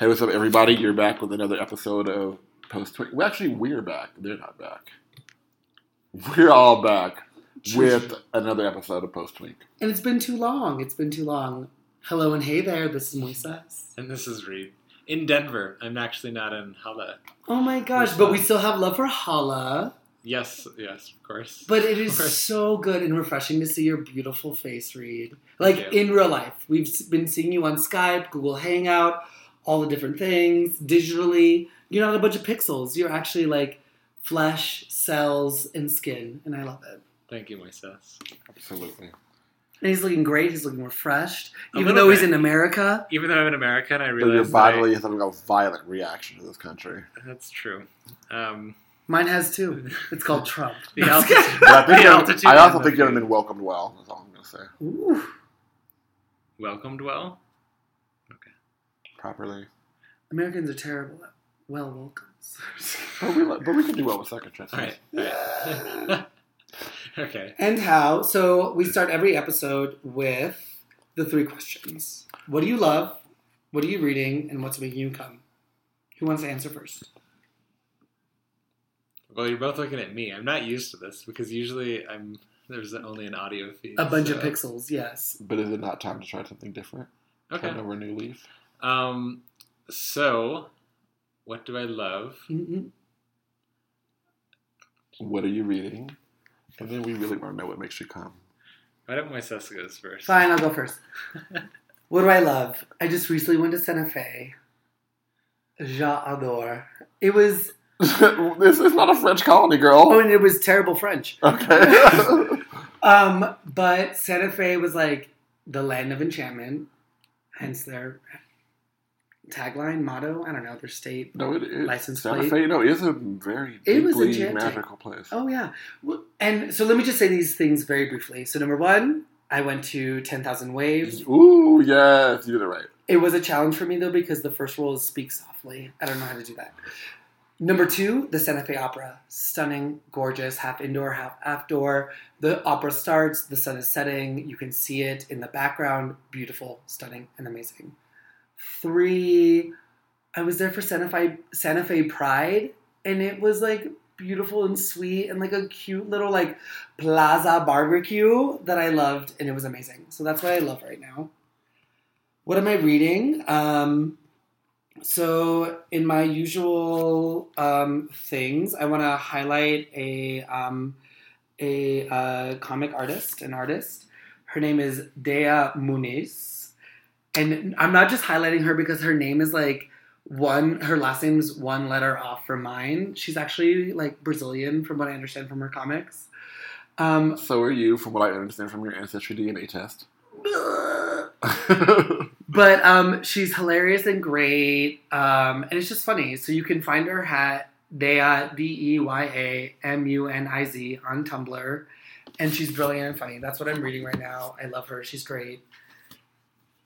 Hey, what's up, everybody? You're back with another episode of Post Twink. Well, actually, we're back. They're not back. We're all back with another episode of Post Twink. And it's been too long. It's been too long. Hello and hey there. This is Moises. And this is Reed. In Denver. I'm actually not in Hala. Oh my gosh! But we still have love for Hala. Yes, yes, of course. But it is so good and refreshing to see your beautiful face, Reed. Like in real life, we've been seeing you on Skype, Google Hangout, all the different things digitally. You're not a bunch of pixels. You're actually like flesh, cells, and skin, and I love it. Thank you, my sis. Absolutely. And he's looking great. He's looking refreshed, A even little though he's in America. Even though I'm an American, I So your bodily that body is having a violent reaction to this country. That's true. Um, Mine has too. It's called Trump. the altitude. But I, think The altitude I also think you haven't been welcomed well. That's all I'm going to say. Ooh. welcomed well. Properly. Americans are terrible at well welcomes. But we, but we can do well with second chances. All right. all right. okay. And how? So we start every episode with the three questions. What do you love? What are you reading? And what's making you come? Who wants to answer first? Well, you're both looking at me. I'm not used to this because usually I'm there's only an audio feed. A bunch of pixels, yes. But is it not time to try something different? Okay. Turn over a new leaf? Um. So, what do I love? Mhm. What are you reading? And then we really want to know what makes you come. Why don't Moises goes first? Fine, I'll go first. what do I love? I just recently went to Santa Fe. J'adore. It was, this is not a French colony, girl. oh, and it was terrible French. Okay. Um, but Santa Fe was like the land of enchantment, hence their tagline, motto. I don't know, their state. no, it is. License Santa plate. Fe, no, a very It was enchanting. magical place. Oh yeah, Well, and so let me just say these things very briefly. So number one, I went to Ten Thousand Waves. Ooh, yes, you did it right. It was a challenge for me though because the first rule is speak softly. I don't know how to do that. Number two, the Santa Fe Opera. Stunning, gorgeous, half indoor, half outdoor. The opera starts, the sun is setting, you can see it in the background. Beautiful, stunning, and amazing. Three, I was there for Santa Fe, Santa Fe Pride, and it was like beautiful and sweet and like a cute little like plaza barbecue that I loved, and it was amazing. So that's what I love right now. What am I reading? Um, so, in my usual um, things, I want to highlight a um, a uh, comic artist, an artist. Her name is Deya Muniz, and I'm not just highlighting her because her name is like one. Her last name's one letter off from mine. She's actually like Brazilian, from what I understand from her comics. Um, So are you, from what I understand from your ancestry DNA test. But um, she's hilarious and great, um, and it's just funny. So you can find her at Deya D E Y A M U N I Z on Tumblr, and she's brilliant and funny. That's what I'm reading right now. I love her. She's great,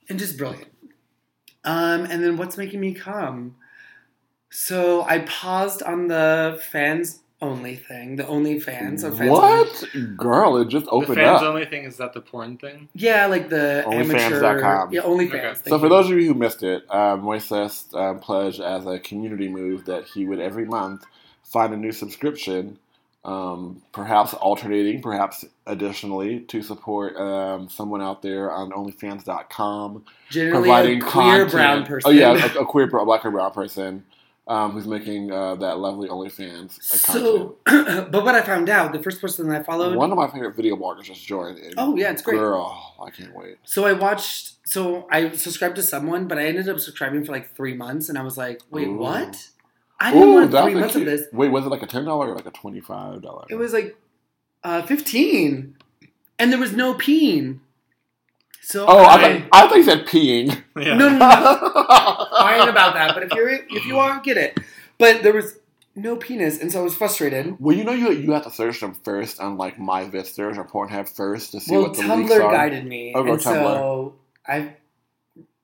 and just brilliant. Um, and then what's making me come? So I paused on the fans only thing, the only fans. So fans only. what? Girl, it just opened up. the fans up. only thing is that the porn thing. Yeah, like the. Onlyfans.com. Yeah, OnlyFans. Okay. So for you. those of you who missed it, uh, Moises um, pledged as a community move that he would every month find a new subscription, um, perhaps alternating, perhaps additionally, to support um, someone out there on OnlyFans.com, generally providing a queer content. brown person. Oh yeah, a, a queer, black or brown person um, who's making uh, that lovely OnlyFans uh, content. So, but what I found out, the first person that I followed. One of my favorite video bloggers just joined. Oh, yeah, it's great. Girl, I can't wait. So I watched. So I subscribed to someone, but I ended up subscribing for like three months, and I was like, "Wait, Ooh. what? I didn't Ooh, want three a months of this. Wait, was it like a ten dollar or like a twenty five dollar? It was like uh, fifteen, and there was no peen. So Oh, I, I, thought, I thought you said peeing. Yeah. no, no, no, fine about that. But if you're if you are, get it. But there was no penis, and so I was frustrated. Well, you know you you have to search them first on like My Vistas or Pornhub first to see well, what the leaks Tumblr are. guided me, Oh, go and so I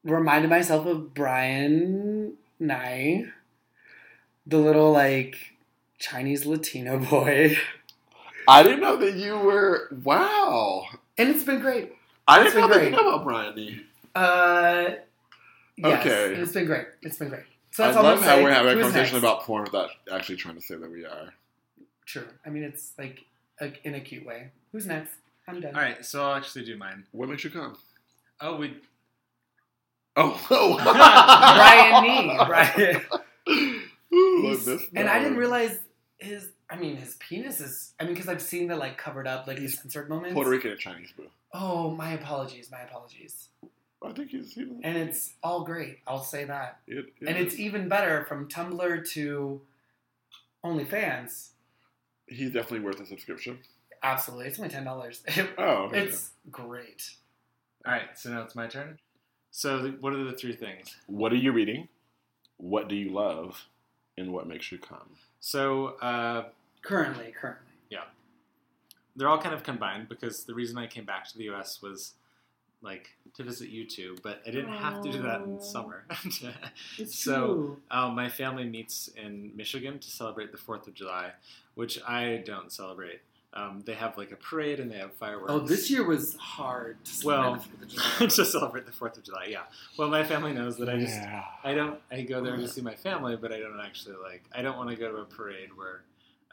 reminded myself of Brian Nye, the little like Chinese Latino boy, I didn't know that you were. Wow, and it's been great. I That's didn't know been that you great. know about Brian. Uh, Yes, Okay. and it's been great. It's been great. So I that's all love I'm how saying. we're having a conversation next? about porn without actually trying to say that we are. True. I mean, it's like a, in a cute way. Who's next? I'm done. All right, so I'll actually do mine. What makes you come? Oh, we Oh, oh. Brian Nee. Brian. And I didn't realize his. I mean, his penis is. I mean, because I've seen the like covered up, like the censored moments. Puerto Rican and Chinese boo. Oh, my apologies. My apologies. I think he's. He, And it's all great. I'll say that. it, it And it's even better from Tumblr to OnlyFans. he's definitely worth a subscription. Absolutely, it's only ten dollars. Oh, okay. it's great. all right. So now it's my turn. So what are the three things? What are you reading? What do you love? And what makes you come? So uh, Currently, currently. Yeah, they're all kind of combined because the reason I came back to the U.S. was like to visit you two, but I didn't have to do that in summer. It's So- true. um, my family meets in Michigan to celebrate the Fourth of July, which I don't celebrate. Um, they have like a parade and they have fireworks. Oh, this year was hard. To Well, celebrate the Fourth of July. to celebrate the Fourth of July. Yeah. Well, my family knows that I just yeah. I don't. I go there to see my family, but I don't actually like. I don't want to go to a parade where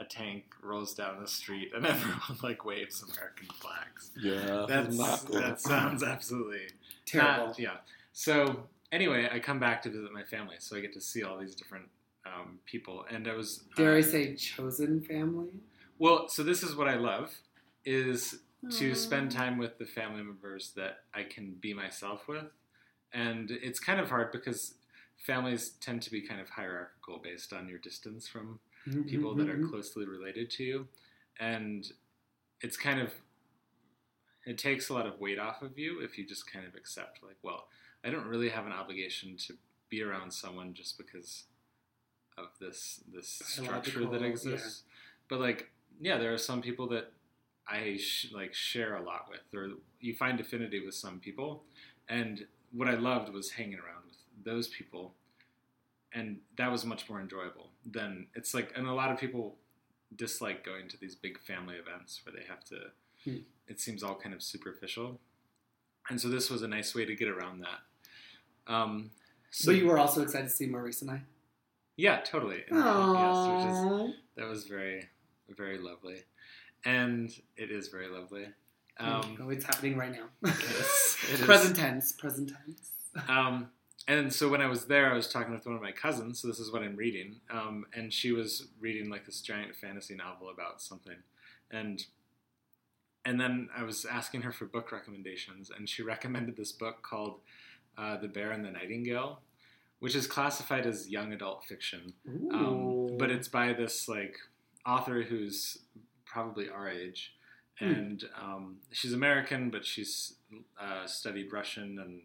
a tank rolls down the street and everyone like waves American flags. Yeah. That's not cool. that sounds absolutely terrible. not- yeah. So anyway, I come back to visit my family, so I get to see all these different um, people, and I was. Dare uh, I say, chosen family? Well, so this is what I love is to spend time with the family members that I can be myself with. And it's kind of hard because families tend to be kind of hierarchical based on your distance from people that are Mhm. closely related to you. And it's kind of, it takes a lot of weight off of you if you just kind of accept, like, well, I don't really have an obligation to be around someone just because of this this structure that Biological, yeah. exists. But like, yeah, there are some people that I sh- like share a lot with, or you find affinity with some people. And what I loved was hanging around with those people, and that was much more enjoyable than it's like. And a lot of people dislike going to these big family events where they have to. Hmm. It seems all kind of superficial, and so this was a nice way to get around that. Um, so But you were also excited to see Maurice and I. yeah, totally. And, yes, is that was very, very lovely, and it is very lovely. Um, oh, it's happening right now. Yes, it is. present tense. Present tense. um, and so when I was there, I was talking with one of my cousins. So this is what I'm reading, um, and she was reading like this giant fantasy novel about something, and and then I was asking her for book recommendations, and she recommended this book called uh, "The Bear and the Nightingale," which is classified as young adult fiction. Um, but it's by this like author who's probably our age, Hmm. and um, she's American, but she's uh, studied Russian and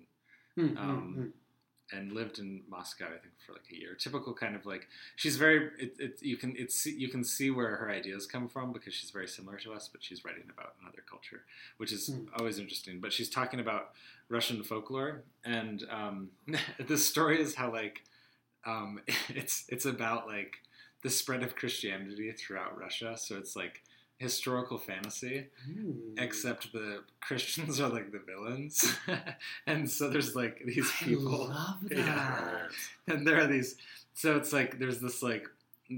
hmm, um, hmm. and lived in Moscow, I think, for like a year. Typical kind of like she's very. It, it, you can it's you can see where her ideas come from because she's very similar to us, but she's writing about another culture, which is Hmm. always interesting. But she's talking about Russian folklore, and um, the story is how like um, it's it's about like the spread of Christianity throughout Russia. So it's like historical fantasy Ooh. except the Christians are like the villains, and so there's like these I people, love that. Yeah. and there are these. So it's like there's this like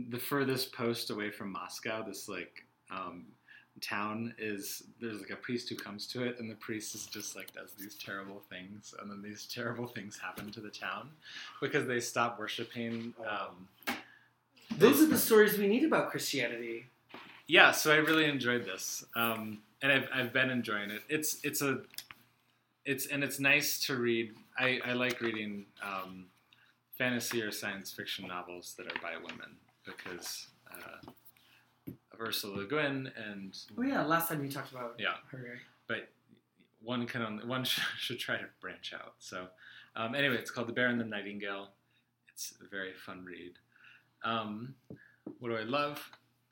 the furthest post away from Moscow. This like um, town is there's like a priest who comes to it, and the priest is just like does these terrible things, and then these terrible things happen to the town because they stop worshiping. Um, Those are the stories we need about Christianity. yeah, so I really enjoyed this, um, and I've, I've been enjoying it. It's it's a it's and it's nice to read. I, I like reading um, fantasy or science fiction novels that are by women because uh, of Ursula Le Guin and Oh yeah, last time you talked about Yeah. her. but one can only, one should, should try to branch out. So um, anyway, it's called The Bear and the Nightingale. It's a very fun read. Um, what do I love?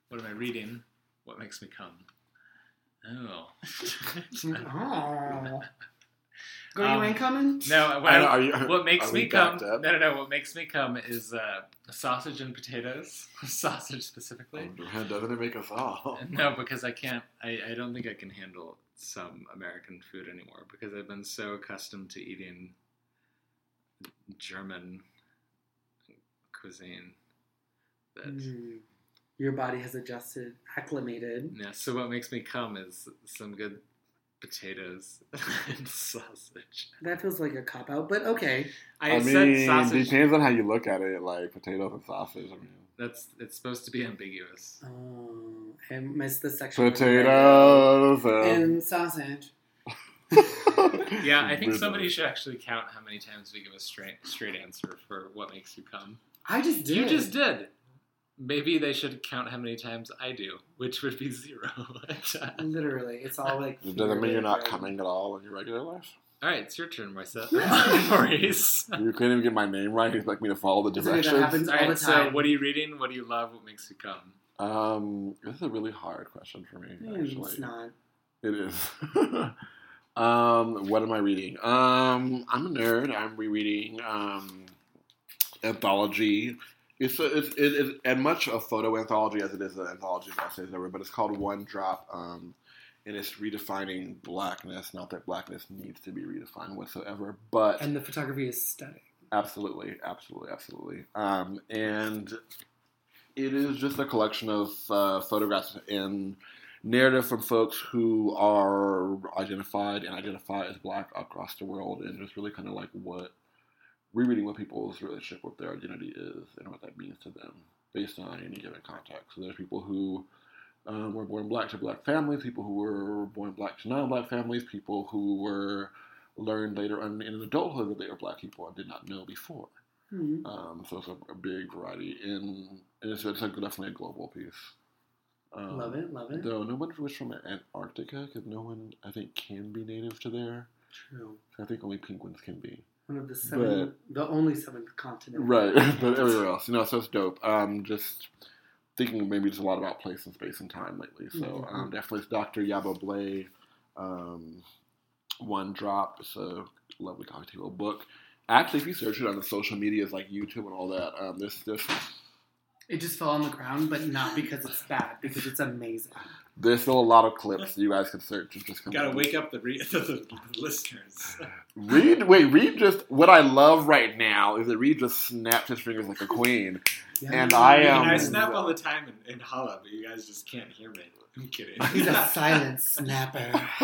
What am I reading? What makes me come? Oh. Oh. Girl, Um, you ain't coming? no, what, I I- know, are you, what makes are me come? No, no, no. What makes me come is uh, sausage and potatoes. sausage specifically. Oh, doesn't it make us all? No, because I can't. I, I don't think I can handle some American food anymore because I've been so accustomed to eating German cuisine. That Mm. Your body has adjusted, acclimated. yeah. So what makes me come is some good potatoes and sausage. That feels like a cop out, but okay. I, I, said mean, sausage. depends on how you look at it. Like potatoes and sausage. I mean, That's it's supposed to be ambiguous. Oh, I missed the section. potatoes and. and sausage. Yeah, I think somebody should actually count how many times we give a straight straight answer for what makes you come. I just did. You just did. Maybe they should count how many times I do, which would be zero. Literally, it's all like. It doesn't mean you're not right? coming at all in your regular life. All right, it's your turn, Marissa. Maurice. You couldn't even get my name right. You expect me to follow the It's okay, that happens All all the right, so what are you reading? What do you love? What makes you come? Um, this is a really hard question for me. Mm, Actually, it's not. It is. um, what am I reading? Um, I'm a nerd. I'm rereading um, anthology. It's a, it's it is as much a photo anthology as it is an anthology of essays ever, but it's called One Drop. Um, and it's redefining blackness. Not that blackness needs to be redefined whatsoever, but And the photography is stunning. Absolutely, absolutely, absolutely. Um, and it is just a collection of uh, photographs and narrative from folks who are identified and identify as black across the world, and just really kind of like what rereading what people's relationship with their identity is and what that means to them based on any given context. So there's people who um, were born black to black families, people who were born black to non-black families, people who were learned later on in adulthood that they were black people and did not know before. Mhm. Um, so it's a, a big variety, in, and it's, it's definitely a global piece. Um, love it, love it. Though no one was from Antarctica, because no one I think can be native to there. True. I think only penguins can be. One of the seven, the only seventh continent. Right, but everywhere else, you know, so it's dope. Um, just thinking maybe just a lot about place and space and time lately. So Mhm. um, definitely it's Dr. Yaba Blay, um, One Drop. It's a lovely coffee table book. Actually, if you search it on the social medias like YouTube and all that, um, there's there's It just fell on the ground, but not because it's bad, because it's amazing. There's still a lot of clips you guys can search and just Gotta up wake up the, re- the, the listeners. Reed, wait, Reed just what I love right now is that Reed just snapped his fingers like a queen. And I And am- I snap all the time in, in Hala, but you guys just can't hear me. I'm kidding. He's a silent snapper.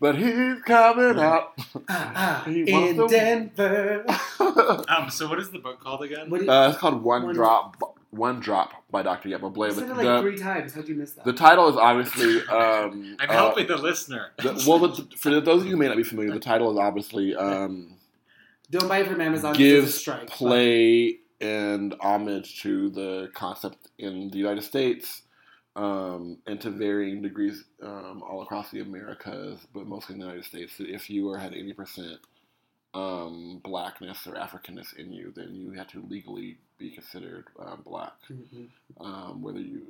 but he's coming out. Ah, ah, He in Denver. um, so what is the book called again? What you, Uh, it's called One, One- Drop. One Drop by Dr. Yaba Blay. you The, said it like the, three times. How'd you miss that? the title is obviously. Um, I'm uh, helping the listener. the- well, the, for those of you who may not be familiar, the title is obviously um, Don't buy it from Amazon. it's a gives strike. but- play and homage to the concept in the United States um, and to varying degrees um, all across the Americas, but mostly in the United States. that If you or had 80% um, blackness or Africanness in you, then you had to legally be considered um, black, Mhm. um, whether you.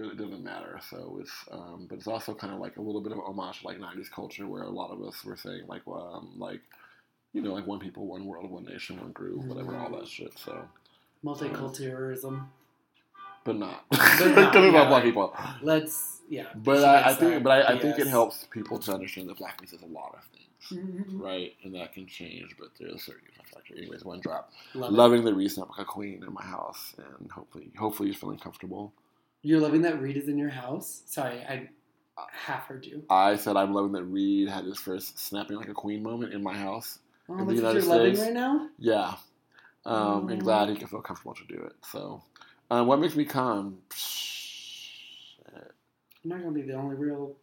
It doesn't matter. So it's, um, but it's also kind of like a little bit of homage to like '90s culture, where a lot of us were saying like, well, um, like you know, like one people, one world, one nation, one groove, whatever, all that shit. So, Multiculturalism. but not. But not, about yeah. black people. Let's, yeah. But I, I think, but I, I think it helps people to understand that blackness is a lot of things. Right? And that can change, but there's a certain factor. Anyways, one drop. Love it. Loving the reason I'm like a queen in my house, and hopefully, hopefully, you're feeling comfortable. You're loving that Reed is in your house? Sorry, I half heard you. I said I'm loving that Reed had his first snapping like a queen moment in my house. Oh, In the United you're loving States. right now? Yeah. Um, and Mm. glad he can feel comfortable to do it. So, um, what makes me calm? Shit. I'm not going to be the only real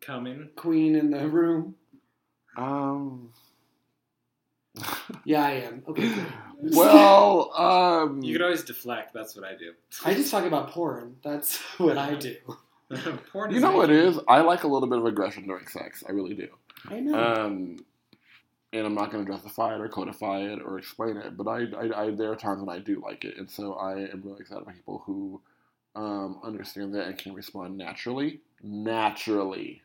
Coming. queen in the room. Um, Yeah, I am. Okay, good. well, um, You could always deflect. That's what I do. I just talk about porn. That's what I do. Porn you is know what it is? I like a little bit of aggression during sex. I really do. I know. Um, and I'm not going to justify it or codify it or explain it, but I, I, I, there are times when I do like it, and so I am really excited by people who um, understand that and can respond naturally, naturally,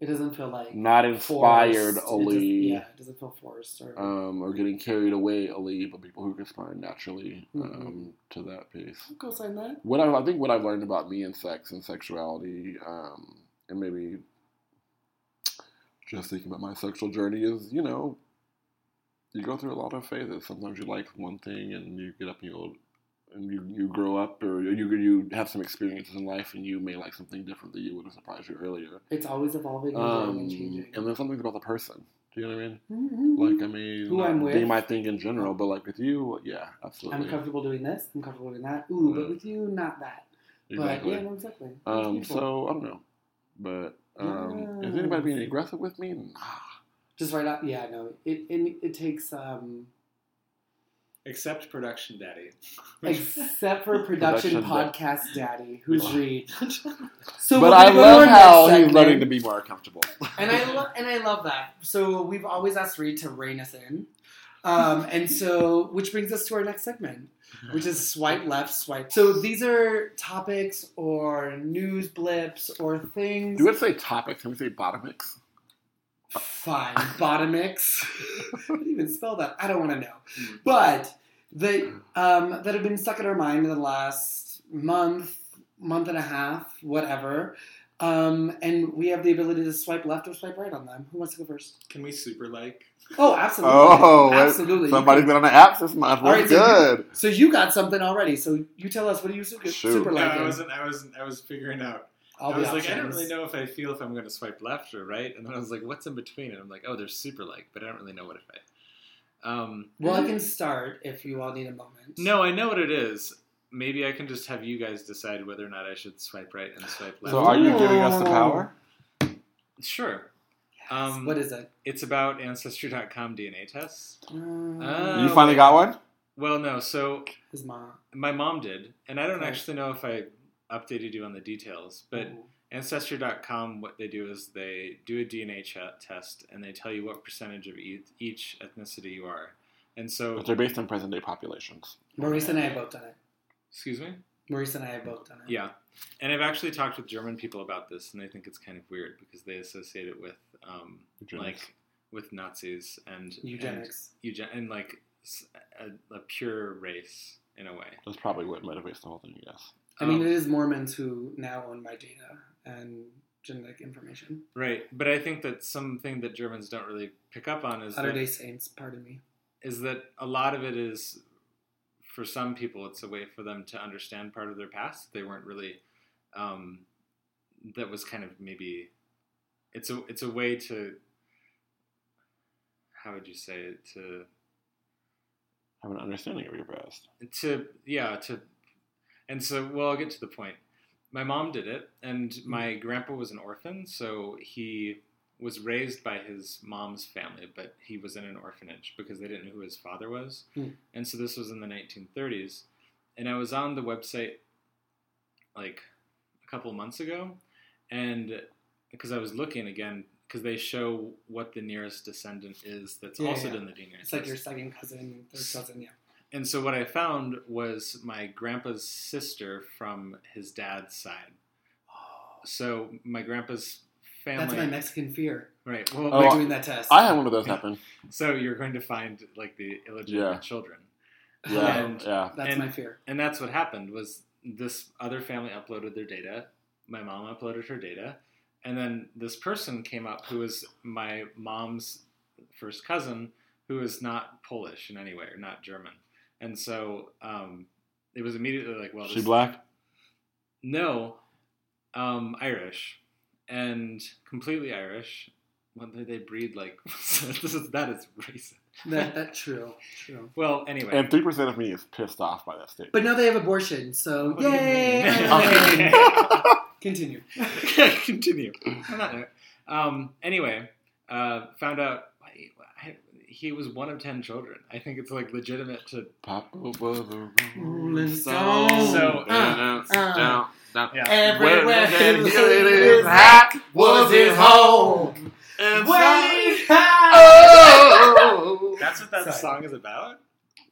it doesn't feel like not inspired forced. It yeah, it doesn't feel forced. Or, um, or getting carried away only, but people who respond naturally um, Mhm. to that piece. I'll go sign that. What I, I think what I've learned about me and sex and sexuality, um, and maybe just thinking about my sexual journey is, you know, you go through a lot of phases. Sometimes you like one thing, and you get up and you go, and you, you grow up, or you you have some experiences in life, and you may like something different that you would have surprised you earlier. It's always evolving and Um, and changing. and then something's about the person. Do you know what I mean? Mhm. Like, I mean, Who I'm they with. might think in general, but like with you, yeah, absolutely. I'm comfortable doing this. I'm comfortable doing that. Ooh, but Mm. with you, not that. Exactly. But yeah, exactly. Um, so I don't know, but um, is anybody being aggressive with me? Nah. just right out. Yeah, no. It it, it takes um Except production daddy. except for production Production da- podcast daddy, who's Ugh. Reed. So but I gonna go to love how next he's segment. learning to be more comfortable. and I lo- and I love that. So we've always asked Reed to rein us in, um, and so which brings us to our next segment, which is swipe left, swipe. So these are topics or news blips or things. Do we say topics? Can we say bottomics? Fine, bottomix. How do you even spell that? I don't want to know. Mm. But that um, that have been stuck in our mind in the last month, month and a half, whatever. Um, and we have the ability to swipe left or swipe right on them. Who wants to go first? Can we super like? Oh, absolutely. Oh, absolutely. Somebody's been on the apps this month. All What's right, so you- good? So you got something already. So you tell us what do you super, Shoot. super No, like? I wasn't. I wasn't. I was figuring out. All I the was like, I don't really know if I feel if I'm going to swipe left or right, and then I was like, what's in between? And I'm like, oh, they're super like, but I don't really know what if I. Um, Well, I can start if you all need a moment. no, I know what it is. Maybe I can just have you guys decide whether or not I should swipe right and swipe left. So are you giving us the power? sure. Yes. Um, what is it? It's about Ancestry.com DNA tests. Uh, you finally got one? Well, no. So his mom. my mom did, and I don't Okay. actually know if I updated you on the details, but Ooh. Ancestry.com, what they do is they do a DNA ch- test and they tell you what percentage of each, each ethnicity you are. And so, But they're based on present day populations. Maurice and I have both done it. excuse me? Maurice and I have both done it. Yeah. And I've actually talked with German people about this, and they think it's kind of weird because they associate it with, um, like, with Nazis and Eugenics. and, eugen- and like a pure race in a way. That's probably what motivates the whole thing, yes. I mean, Um, it is Mormons who now own my data and genetic information. Right, but I think that something that Germans don't really pick up on is Latter that Day Saints, pardon me. is that a lot of it is for some people it's a way for them to understand part of their past they weren't really um, that was kind of maybe it's a it's a way to how would you say it to Have an understanding of your past. to yeah to and so well i'll get to the point my mom did it and my grandpa was an orphan so he was raised by his mom's family but he was in an orphanage because they didn't know who his father was Hmm. and so this was in the 1930s and i was on the website like a couple months ago and because i was looking again because they show what the nearest descendant is that's Yeah, also yeah. done the DNA It's like your second cousin, third cousin, yeah. And so what I found was my grandpa's sister from his dad's side. So my grandpa's family. That's my Mexican fear. right. Well, Oh, by like, doing that test. I had one of those happen. so you're going to find like the illegitimate Yeah. children, Yeah, And- yeah. That's and- my fear. and that's what happened. Was this other family uploaded their data? My mom uploaded her data, and then this person came up who was my mom's first cousin, who is not Polish in any way or not German, and so um, it was immediately like, well, She this, black? No, um, Irish, and completely Irish. When they, they breed like this is that is racist. That that's true. True. Well, anyway, And 3% of me is pissed off by that statement. But now they have abortion, so What do yay! Continue. continue. On that note, um, anyway, uh, found out I- I- he was one of ten children. I think it's like legitimate to. Papa was a Rolling stone. stone. So- down, uh, down, down. Yeah. Everywhere Where he he laid laid his his hat hat was his home. And When he Oh! That's what that Sorry. song is about.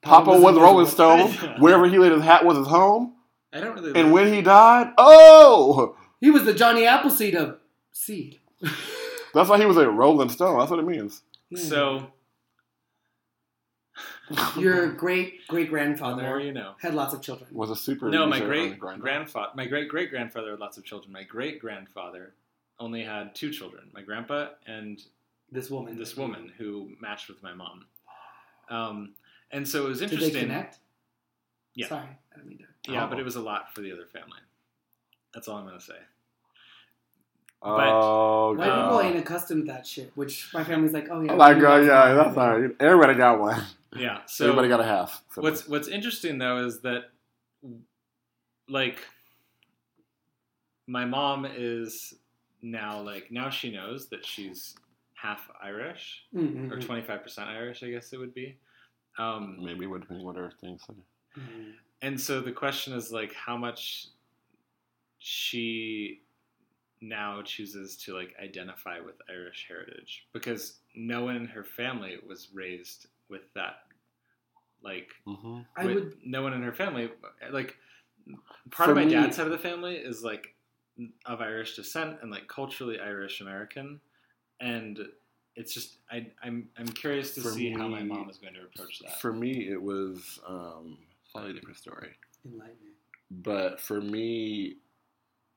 Papa was- was was- Rolling was- Stone. Wherever he laid his hat was his home. I don't really. And when he died, oh! He was the Johnny Appleseed of seed. That's why he was a Rolling Stone. That's what it means. so your great great grandfather you know. had lots of children. was a super. No, my great grandfather, my great great grandfather had lots of children. My great grandfather only had two children: my grandpa and This woman. this woman who matched with my mom. Um, and so it was Did interesting. they connect? Yeah. Sorry, I didn't mean to. Yeah, Oh. but it was a lot for the other family. That's all I'm gonna say. Oh, White God. people ain't accustomed to that shit. Which my family's like, oh yeah. Oh my God, yeah, that's all right. Everybody got one. Yeah. So Everybody got a half. So- What's What's interesting though is that, like, my mom is now like now she knows that she's half Irish Mhm, or twenty five percent Irish, I guess it would be. Um, maybe what depending what her thing said. mhm. and so the question is like how much she now chooses to like identify with Irish heritage because no one in her family was raised with that like Mm-hmm. I would. no one in her family like part of my me- dad's side of the family is like of Irish descent and like culturally Irish American and it's just I, I'm I'm curious to For see how my mom is going to approach that. For me, it was um, slightly different story. Enlighten me. But for me,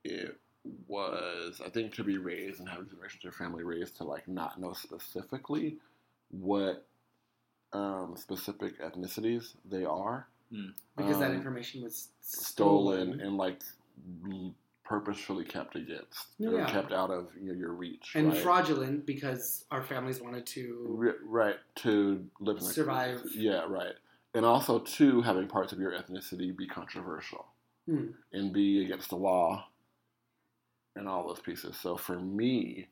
it was I think to be raised and have generations of your family raised to like not know specifically what um, specific ethnicities they are Because that Um, information was stolen stolen, and like l- purposefully kept against Yeah. or kept out of you know, your reach and right? fraudulent because our families wanted to. Ri- right to live in a- Survive. yeah right and also two having parts of your ethnicity be controversial Hmm. and be against the law and all those pieces so for me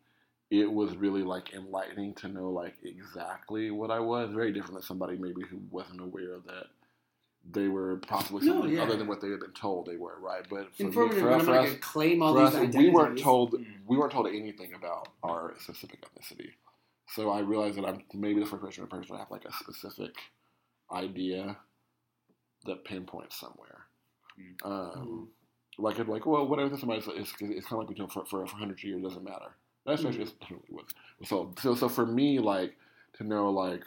it was really like enlightening to know like exactly what i was very different than somebody maybe who wasn't aware that they were possibly No, something yeah. other than what they had been told they were right but for, me, for, us, for us claim all these us, identities. we weren't told Mm. we weren't told anything about our specific ethnicity. So I realized that I'm maybe the first person in person to have like a specific idea that pinpoints somewhere. Mm. Um, like like well whatever this somebody it's, it's kind of like we do for for for hundred years doesn't matter. That's Mm. actually just so so so for me like to know like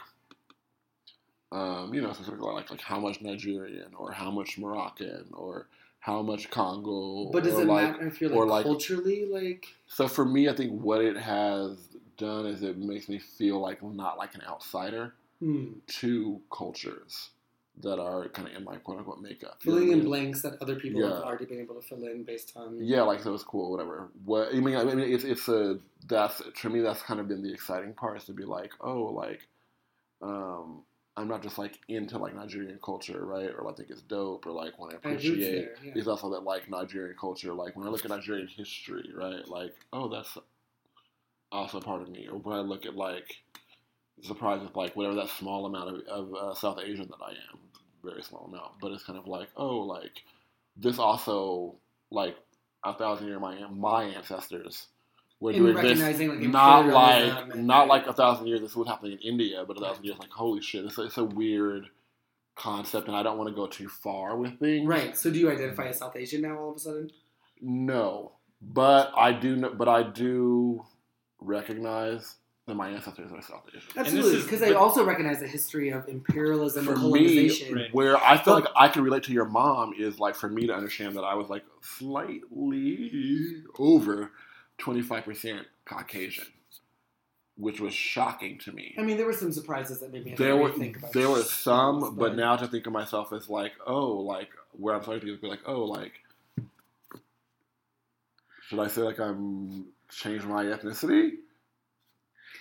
um, you know, like like how much Nigerian or how much Moroccan or how much Congo But does or it like matter if you're or like, like- culturally like? so for me, I think what it has done is it makes me feel like not like an outsider Hmm. to cultures that are kind of in my quote unquote makeup. Filling I in mean? blanks that other people have already been able to fill in based on. Yeah, like so it's cool, whatever. What I mean, I mean, it's it's a that's to me that's kind of been the exciting part is to be like, oh, like, um, I'm not just like into like Nigerian culture, right? Or I think it's dope, or like when I I appreciate. there, yeah. It's also that like Nigerian culture, like when I look at Nigerian history, right? Like, oh, that's also part of me. Or when I look at like surprised with like whatever that small amount of, of uh, South Asian that I am, very small amount, but it's kind of like, oh, like this also like a thousand year my my ancestors were doing this. like Not like not like a thousand years. This was happening in India, but a thousand years like holy shit. It's a, it's a weird concept, and I don't want to go too far with things. right. So do you identify as South Asian now all of a sudden? No, but I do. Know, but I do recognize that my ancestors are South Asian. Absolutely, because I also recognize the history of imperialism For and me, colonization. right. where I feel like I can relate to your mom is like for me to understand that I was like slightly over twenty five percent Caucasian, which was shocking to me. I mean, there were some surprises that made me have there were rethink about there were things, some, but now to think of myself as like, oh, like where I'm starting to be like, oh, like should I say like I'm changed my ethnicity?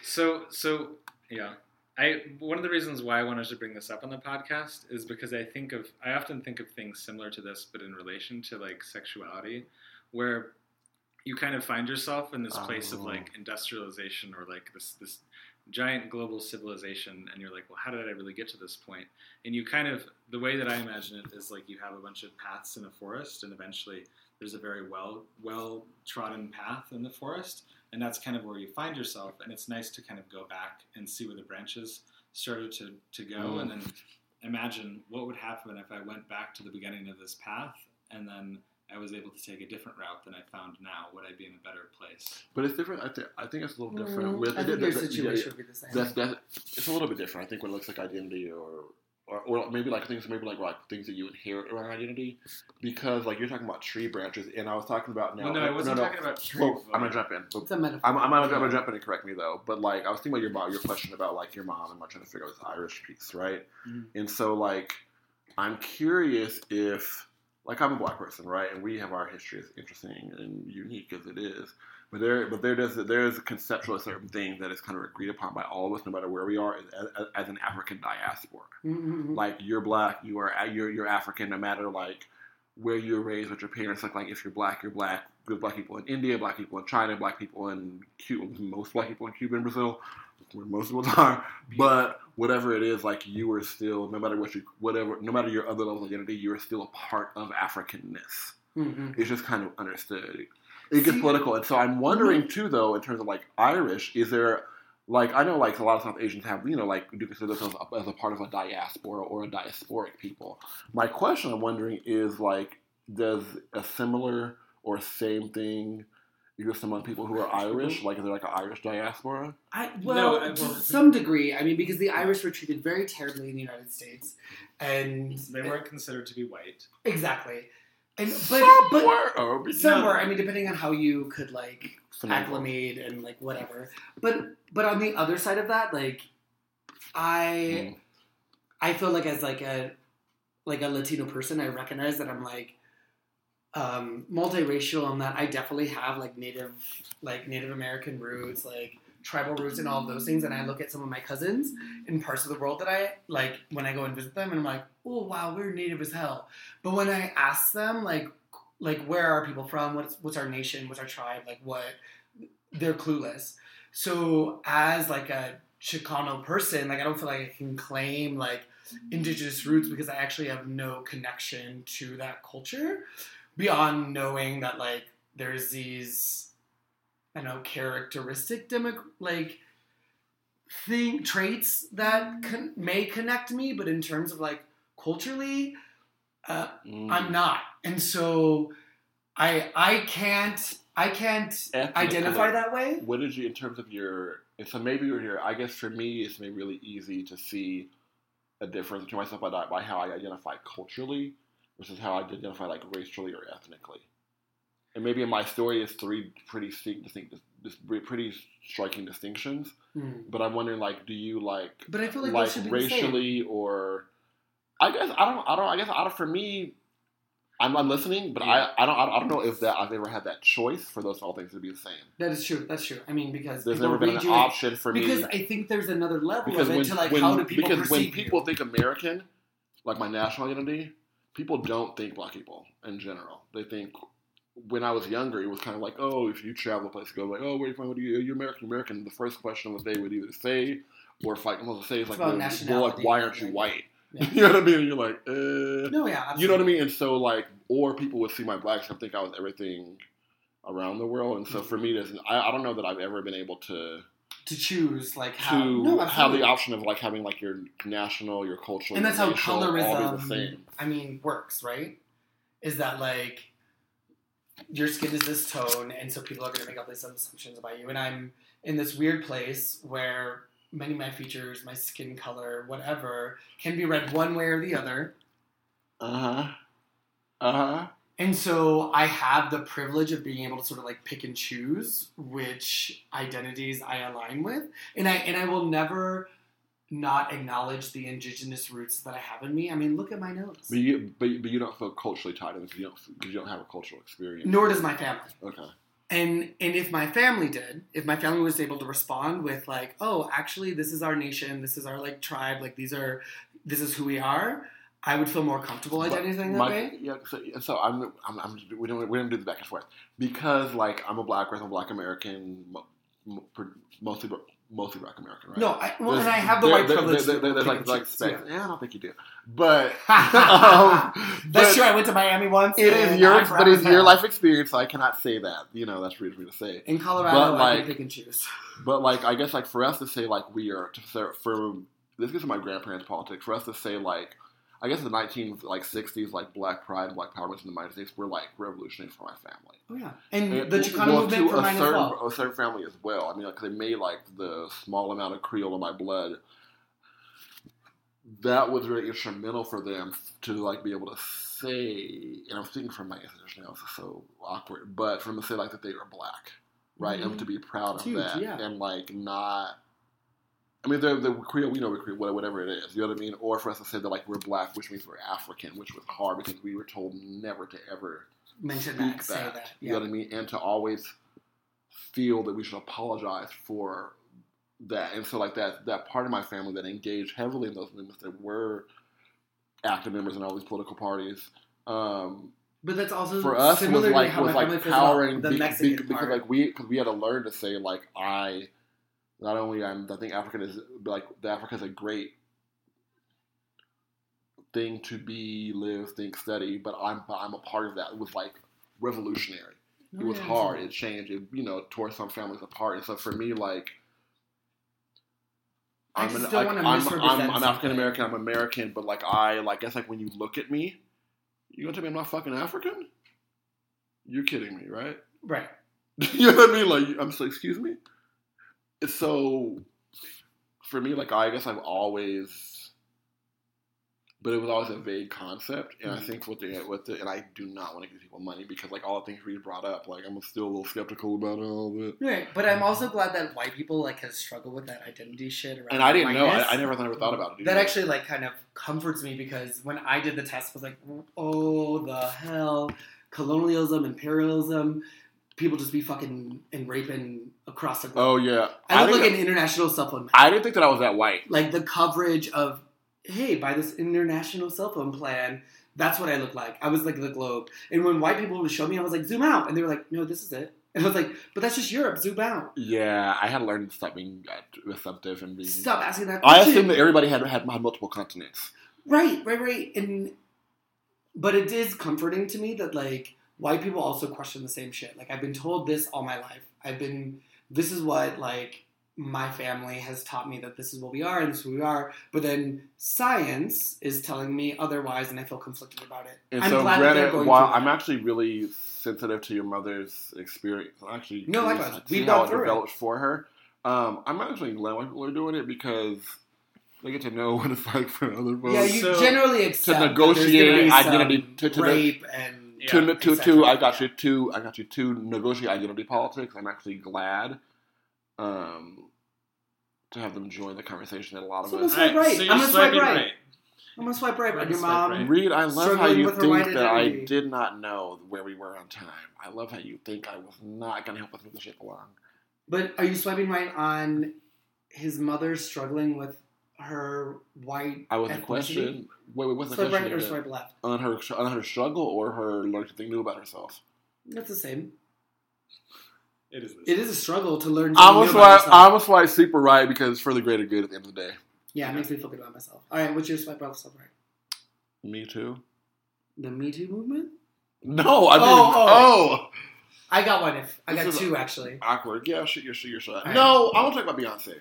So so yeah. I one of the reasons why I wanted to bring this up on the podcast is because I think of I often think of things similar to this, but in relation to like sexuality, where you kind of find yourself in this place of Oh. like industrialization or like this this giant global civilization and you're like well how did i really get to this point and you kind of the way that i imagine it is like you have a bunch of paths in a forest and eventually there's a very well well trodden path in the forest and that's kind of where you find yourself and it's nice to kind of go back and see where the branches started to, to go Mm. and then imagine what would happen if i went back to the beginning of this path and then i was able to take a different route than i found now would i be in a better place But it's different. I think I think it's a little different Mm, with I think that- your that- yeah, would be the same. That's that. It's a little bit different. I think when it looks like identity or or, or maybe like things maybe like like things that you inherit around identity, because like you're talking about tree branches, and I was talking about now. Well, no, I wasn't no, no. talking about tree. Well, I'm gonna jump in. But It's a metaphor. I'm, I'm, I'm, gonna jump in and correct me though, but like I was thinking about your mom, your question about like your mom and I'm trying to figure out this Irish piece, right? Mhm. And so like I'm curious if like I'm a black person, right? And we have our history as interesting and unique as it is. But there, but there does there is a conceptual a certain thing that is kind of agreed upon by all of us, no matter where we are, as, as, an African diaspora. Mhm. Like you're black, you are you're you're African, no matter like where you were raised with your parents. Like like if you're black, you're black. There's black people in India, black people in China, black people in Cuba. Most black people in Cuba and Brazil, where most of us are. But whatever it is, like you are still, no matter what you, whatever, no matter your other level of identity, you are still a part of Africanness. Mhm. It's just kind of understood. It gets See- political, and so I'm wondering mm-hmm. too, though, in terms of like Irish, is there like I know like a lot of South Asians have you know like do consider themselves as a part of a diaspora or a diasporic people. My question I'm wondering is like, does a similar or same thing exist among people who are Irish? Mm-hmm. Like, is there like an Irish diaspora? I, No, well, I- to some degree. I mean, because the Irish were treated very terribly in the United States, and They weren't considered to be white. exactly. And but Somewhere, oh, but- somewhere. I mean, depending on how you could like acclimate and like whatever. But but on the other side of that, like I Mm. I feel like as like a like a Latino person, I recognize that I'm like um multiracial and that I definitely have like native like Native American roots, like tribal roots and all of those things. And I look at some of my cousins in parts of the world that I like when I go and visit them and I'm like, oh wow, we're native as hell. But when I ask them like like where are people from? What's what's our nation? What's our tribe? Like what they're clueless. So as like a Chicano person, like I don't feel like I can claim like indigenous roots because I actually have no connection to that culture beyond knowing that like there's these I don't know characteristic demo like thing traits that con- may connect me, but in terms of like culturally, uh, Mm. I'm not, and so I I can't I can't Ethnically. identify that way. What did you, in terms of your, and so maybe you're here, I guess for me, it's maybe really easy to see a difference between myself by, by how I identify culturally versus how I identify like racially or ethnically. And maybe in my story, it's three pretty distinct, distinct, pretty striking distinctions. Hmm. But I'm wondering, like, do you like, But I feel like, like those should be the same. racially or, I guess I don't, I don't, I guess I don't, for me, I'm, I'm listening, but Yeah. I, I don't, I don't know if that I've ever had that choice for those all things to be the same. That is true. That's true. I mean, because There's never been an option for me because I think there's another level because of it when, to like when, how do people because when people you? think American, like my national identity, people don't think black people in general. They think when I was younger, it was kind of like, oh, if you travel a place, go like, oh, where you from? What are you? You're American. American. The first question was they would either say or if like most say is It's like, well, like, why aren't you white? Yeah. you know what I mean? And you're like, uh, No, yeah, you know what I mean? And so like, or people would see my blacks and think I was everything around the world. And so for me, there's, I, I don't know that I've ever been able to To choose like how to no, have the option of like having like your national, your cultural, and that's how racial, colorism. I mean works, right? Is that like your skin is this tone, and so people are going to make all these assumptions about you. And I'm in this weird place where many of my features, my skin color, whatever, can be read one way or the other. Uh huh. Uh huh. And so I have the privilege of being able to sort of like pick and choose which identities I align with. And I and I will never not acknowledge the indigenous roots that I have in me. I mean, look at my nose. But you, but, but you don't feel culturally tied in because you don't because you don't have a cultural experience. Nor does my family. Okay. And and if my family did, if my family was able to respond with like, "Oh, actually this is our nation, this is our like tribe, like these are this is who we are." I would feel more comfortable identifying that way. Yeah. So, so I'm, I'm, I'm we don't we don't do the back and forth because like I'm a black person, black American, mo- mo- mostly mostly black American, right? No, I, well, There's- and I have the white privilege. there- there's pick like like specs. yeah. I don't think you do, but um, That's but true. I went to Miami once. It is your, but it's your life experience. So I cannot say that. You know, that's weird for me to say. In Colorado, But, I like- can pick and choose. But like, I guess like for us to say like we are to for this gets to my grandparents' politics. For us to say like, I guess the nineteen like sixties like Black Pride and Black Power movements in the United States were like revolutionary for my family. Oh yeah, and And- the Chicano well, movement to for a mine as well. a certain family as well. I mean, like they made like the small amount of Creole in my blood that was really instrumental for them to like be able to say, and I'm speaking from my ancestors now, it's so awkward, but from to say like that they were black, right, and Mhm. to be proud It's of huge, that, yeah. and like not. I mean, the the Creole, we know we're Creole, whatever it is, you know what I mean? Or for us to say that like we're black, which means we're African, which was hard because we were told never to ever Mention speak that, say that. that. You know what I mean? And to always feel that we should apologize for that. And so like that that part of my family that engaged heavily in those movements that were active members in all these political parties. Um, But that's also for us similar was like how was like family feels about powering the be- be- Mexican because like we because we had to learn to say like I not only I'm I think Africa is like Africa is a great thing to be live think study but I'm I'm a part of that it was like revolutionary it was yeah, hard. It changed. It you know tore some families apart. And so for me, like I I'm an, wanna I'm, I'm, I'm. African American. I'm American, but like I like guess like when you look at me, you gonna tell me I'm not fucking African? You're kidding me, right? Right. you know what I mean? Like I'm so excuse me. So for me, like I guess I've always but it was always a vague concept, and Mm-hmm. I think with the with the and I do not want to give people money because like all the things we brought up, like I'm still a little skeptical about all of it. Right. But I'm also glad that white people like have struggled with that identity shit around And I didn't know. I, I never, I never thought about it. That actually like kind of comforts me because when I did the test, I was like, oh the hell, colonialism, imperialism, people just be fucking and raping across the globe. Oh yeah. I look didn't- like an international cell phone. I didn't think that I was that white. like the coverage of hey buy this international cell phone plan that's what i look like i was like the globe and when white people would show me i was like zoom out and they were like no this is it and i was like but that's just europe zoom out Yeah, I had to learn to stop being uh, receptive and being. stop asking that I question. assumed that everybody had had multiple continents. right right right and but it is comforting to me that like white people also question the same shit like i've been told this all my life i've been this is what like my family has taught me that this is what we are and this is who we are but then science is telling me otherwise and i feel conflicted about it And I'm so, glad that granted, going while I'm actually really sensitive to your mother's experience, actually No, likewise. We've how it developed for her. Um, I'm actually glad when people are doing it because they get to know what it's like for other folks. yeah you So- generally accept to negotiate identity- to- to rape and Yeah, to, et to, I cetera. got you to, I got you to negotiate identity politics. I'm actually glad um, to have them join the conversation that a lot of So us. let's- Swipe right. so I'm gonna swipe swiping right. I'm gonna swipe right Right, on your mom. right. Reed, I love how you think white that I did not know where we were on time. I love how you think I was not going to help us move the ship along. But are you swiping right on his mother struggling with her white? I was a question. Wait, wait, what's the Swipe right or swipe left? on her on her struggle or her learning something new about herself? That's the same. It is. It is a struggle to learn. I something was new about why yourself. I was why super right because for the greater good at the end of the day. Yeah, it makes me feel good about myself. All right, what's your swipe left, swipe right? Me too. The Me Too movement. No, I mean, oh, oh, oh, I got one. If I This got is- two actually. awkward. Yeah, shoot your shoot your shot. Alright. No, I want to talk about Beyonce.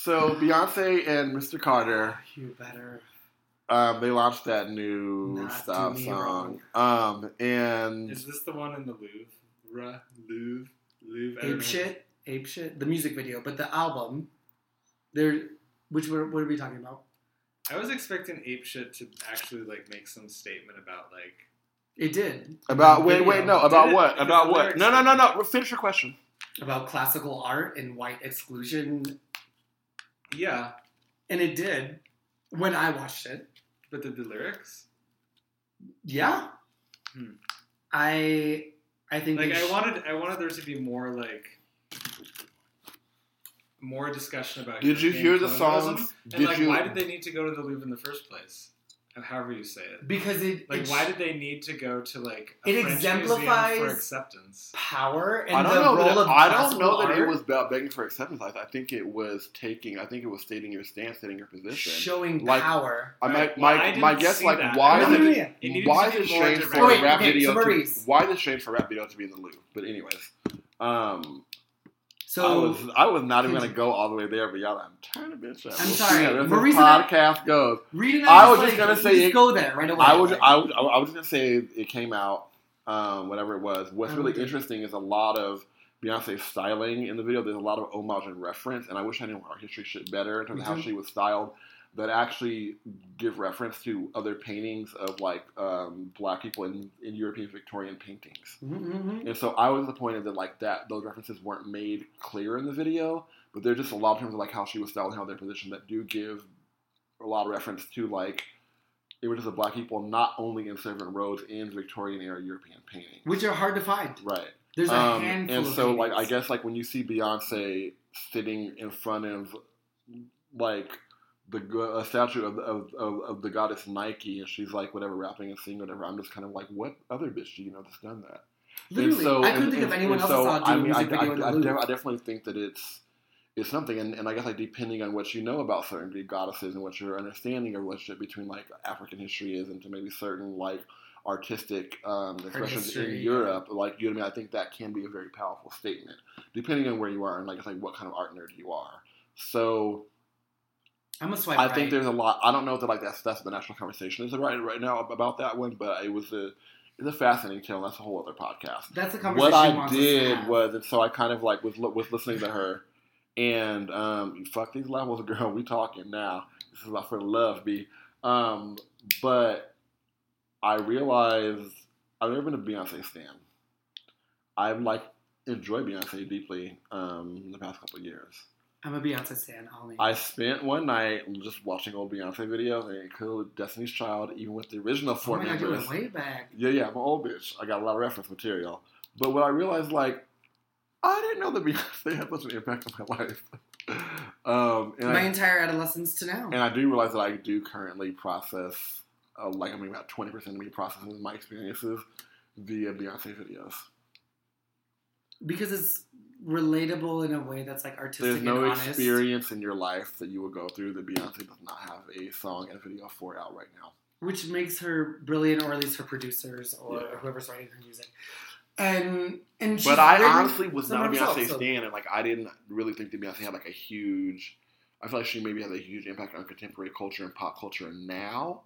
So Beyonce and Mr. Carter, You better. um, they launched that new Not stop do me song, um, and Is this the one in the Louvre? Louvre? Louvre? Ape shit, ape shit. The music video, but the album. There, which what what are we talking about? I was expecting Ape Shit to actually like make some statement about like It did about wait, video wait, no, about it? what? Because About what? No, no, no, no. Finish your question. about classical art and white exclusion, yeah, and it did when I watched it. but did the lyrics? Yeah, Hmm. I I think Like I sh- wanted, I wanted there to be more like more discussion about. Did you hear the songs? And Did like, you? why did they need to go to the Louvre in the first place? Or However you say it. because it Like, it why sh- did they need to go to like a It French exemplifies- for acceptance? power and I don't the know. role That, of I don't classical know that it was about begging for acceptance. I, I think it was taking. I think it was stating your stance, stating your position. showing Like- power. I, Right, my well, my, didn't my guess, like, that. why I is No, it? no, no. It Why is be it strange direct. for Wait, rap okay, video? so to, why is it strange for rap video to be in the loop? But anyways, um, So I was I was not even gonna go all the way there, but y'all, I'm trying to bitch out. I'm We'll sorry. see this and I- podcast goes. Reed and I was just just like, gonna say just it- go there right away. I was I was I was gonna say it came out, um, whatever it was. What's really interesting is a lot of Beyonce's styling in the video. There's a lot of homage and reference, and I wish I knew our history shit better in terms of how she was styled. That actually give reference to other paintings of like um, black people in, in European Victorian paintings. Mm-hmm. And so I was disappointed that like that those references weren't made clear in the video, but there's just a lot of terms of like how she was styled and how they're positioned that do give a lot of reference to like images of black people not only in servant Roads in Victorian era European painting. Which are hard to find. Right. There's a Um, handful and so like I guess like when you see Beyonce sitting in front of like the a statue of, of, of, of the goddess Nike and she's like whatever rapping and singing whatever I'm just kind of like what other bitch do you know that's done that Literally, and so, I couldn't and- think of anyone and else so, I saw do mean, music I, video I, I, def- I definitely think that it's it's something, and, and I guess like depending on what you know about certain Greek goddesses and what your understanding of relationship between like African history is, and to maybe certain like artistic um, expressions in. Europe, like you know what I mean. I think that can be a very powerful statement, depending on where you are and like it's like what kind of art nerd you are. So I'm a swipe I right. think there's a lot. I don't know that like that's that's the national conversation is right right now about that one, but it was a it's a fascinating tale. and That's a whole other podcast That's the conversation. what I wants us to did was, and so I kind of like was was listening to her, and um, fuck these levels, girl. We talking now. This is about for love, b. Um, but I realized I've never been a Beyonce stan. I've like enjoyed Beyonce deeply um, in the past couple of years. I'm a Beyonce stan. Only. I spent one night just watching old Beyonce videos and included Destiny's Child, even with the original oh four my god, you members. went way back. Yeah, yeah, I'm an old bitch. I got a lot of reference material. But what I realized, like, I didn't know that Beyonce had such an impact on my life. um, My I, entire adolescence to now. and I do realize that I do currently process, uh, like, I mean, about 20% of me processes my experiences via Beyonce videos. Because it's relatable in a way that's like artistic There's no experience in your life that you will go through that Beyonce does not have a song and a video for out right now. which makes her brilliant, or at least her producers or Yeah. whoever's writing her music. And and But I honestly was not a Beyonce so- stan, and like I didn't really think that Beyonce had like a huge. I feel like she maybe has a huge impact on contemporary culture and pop culture now.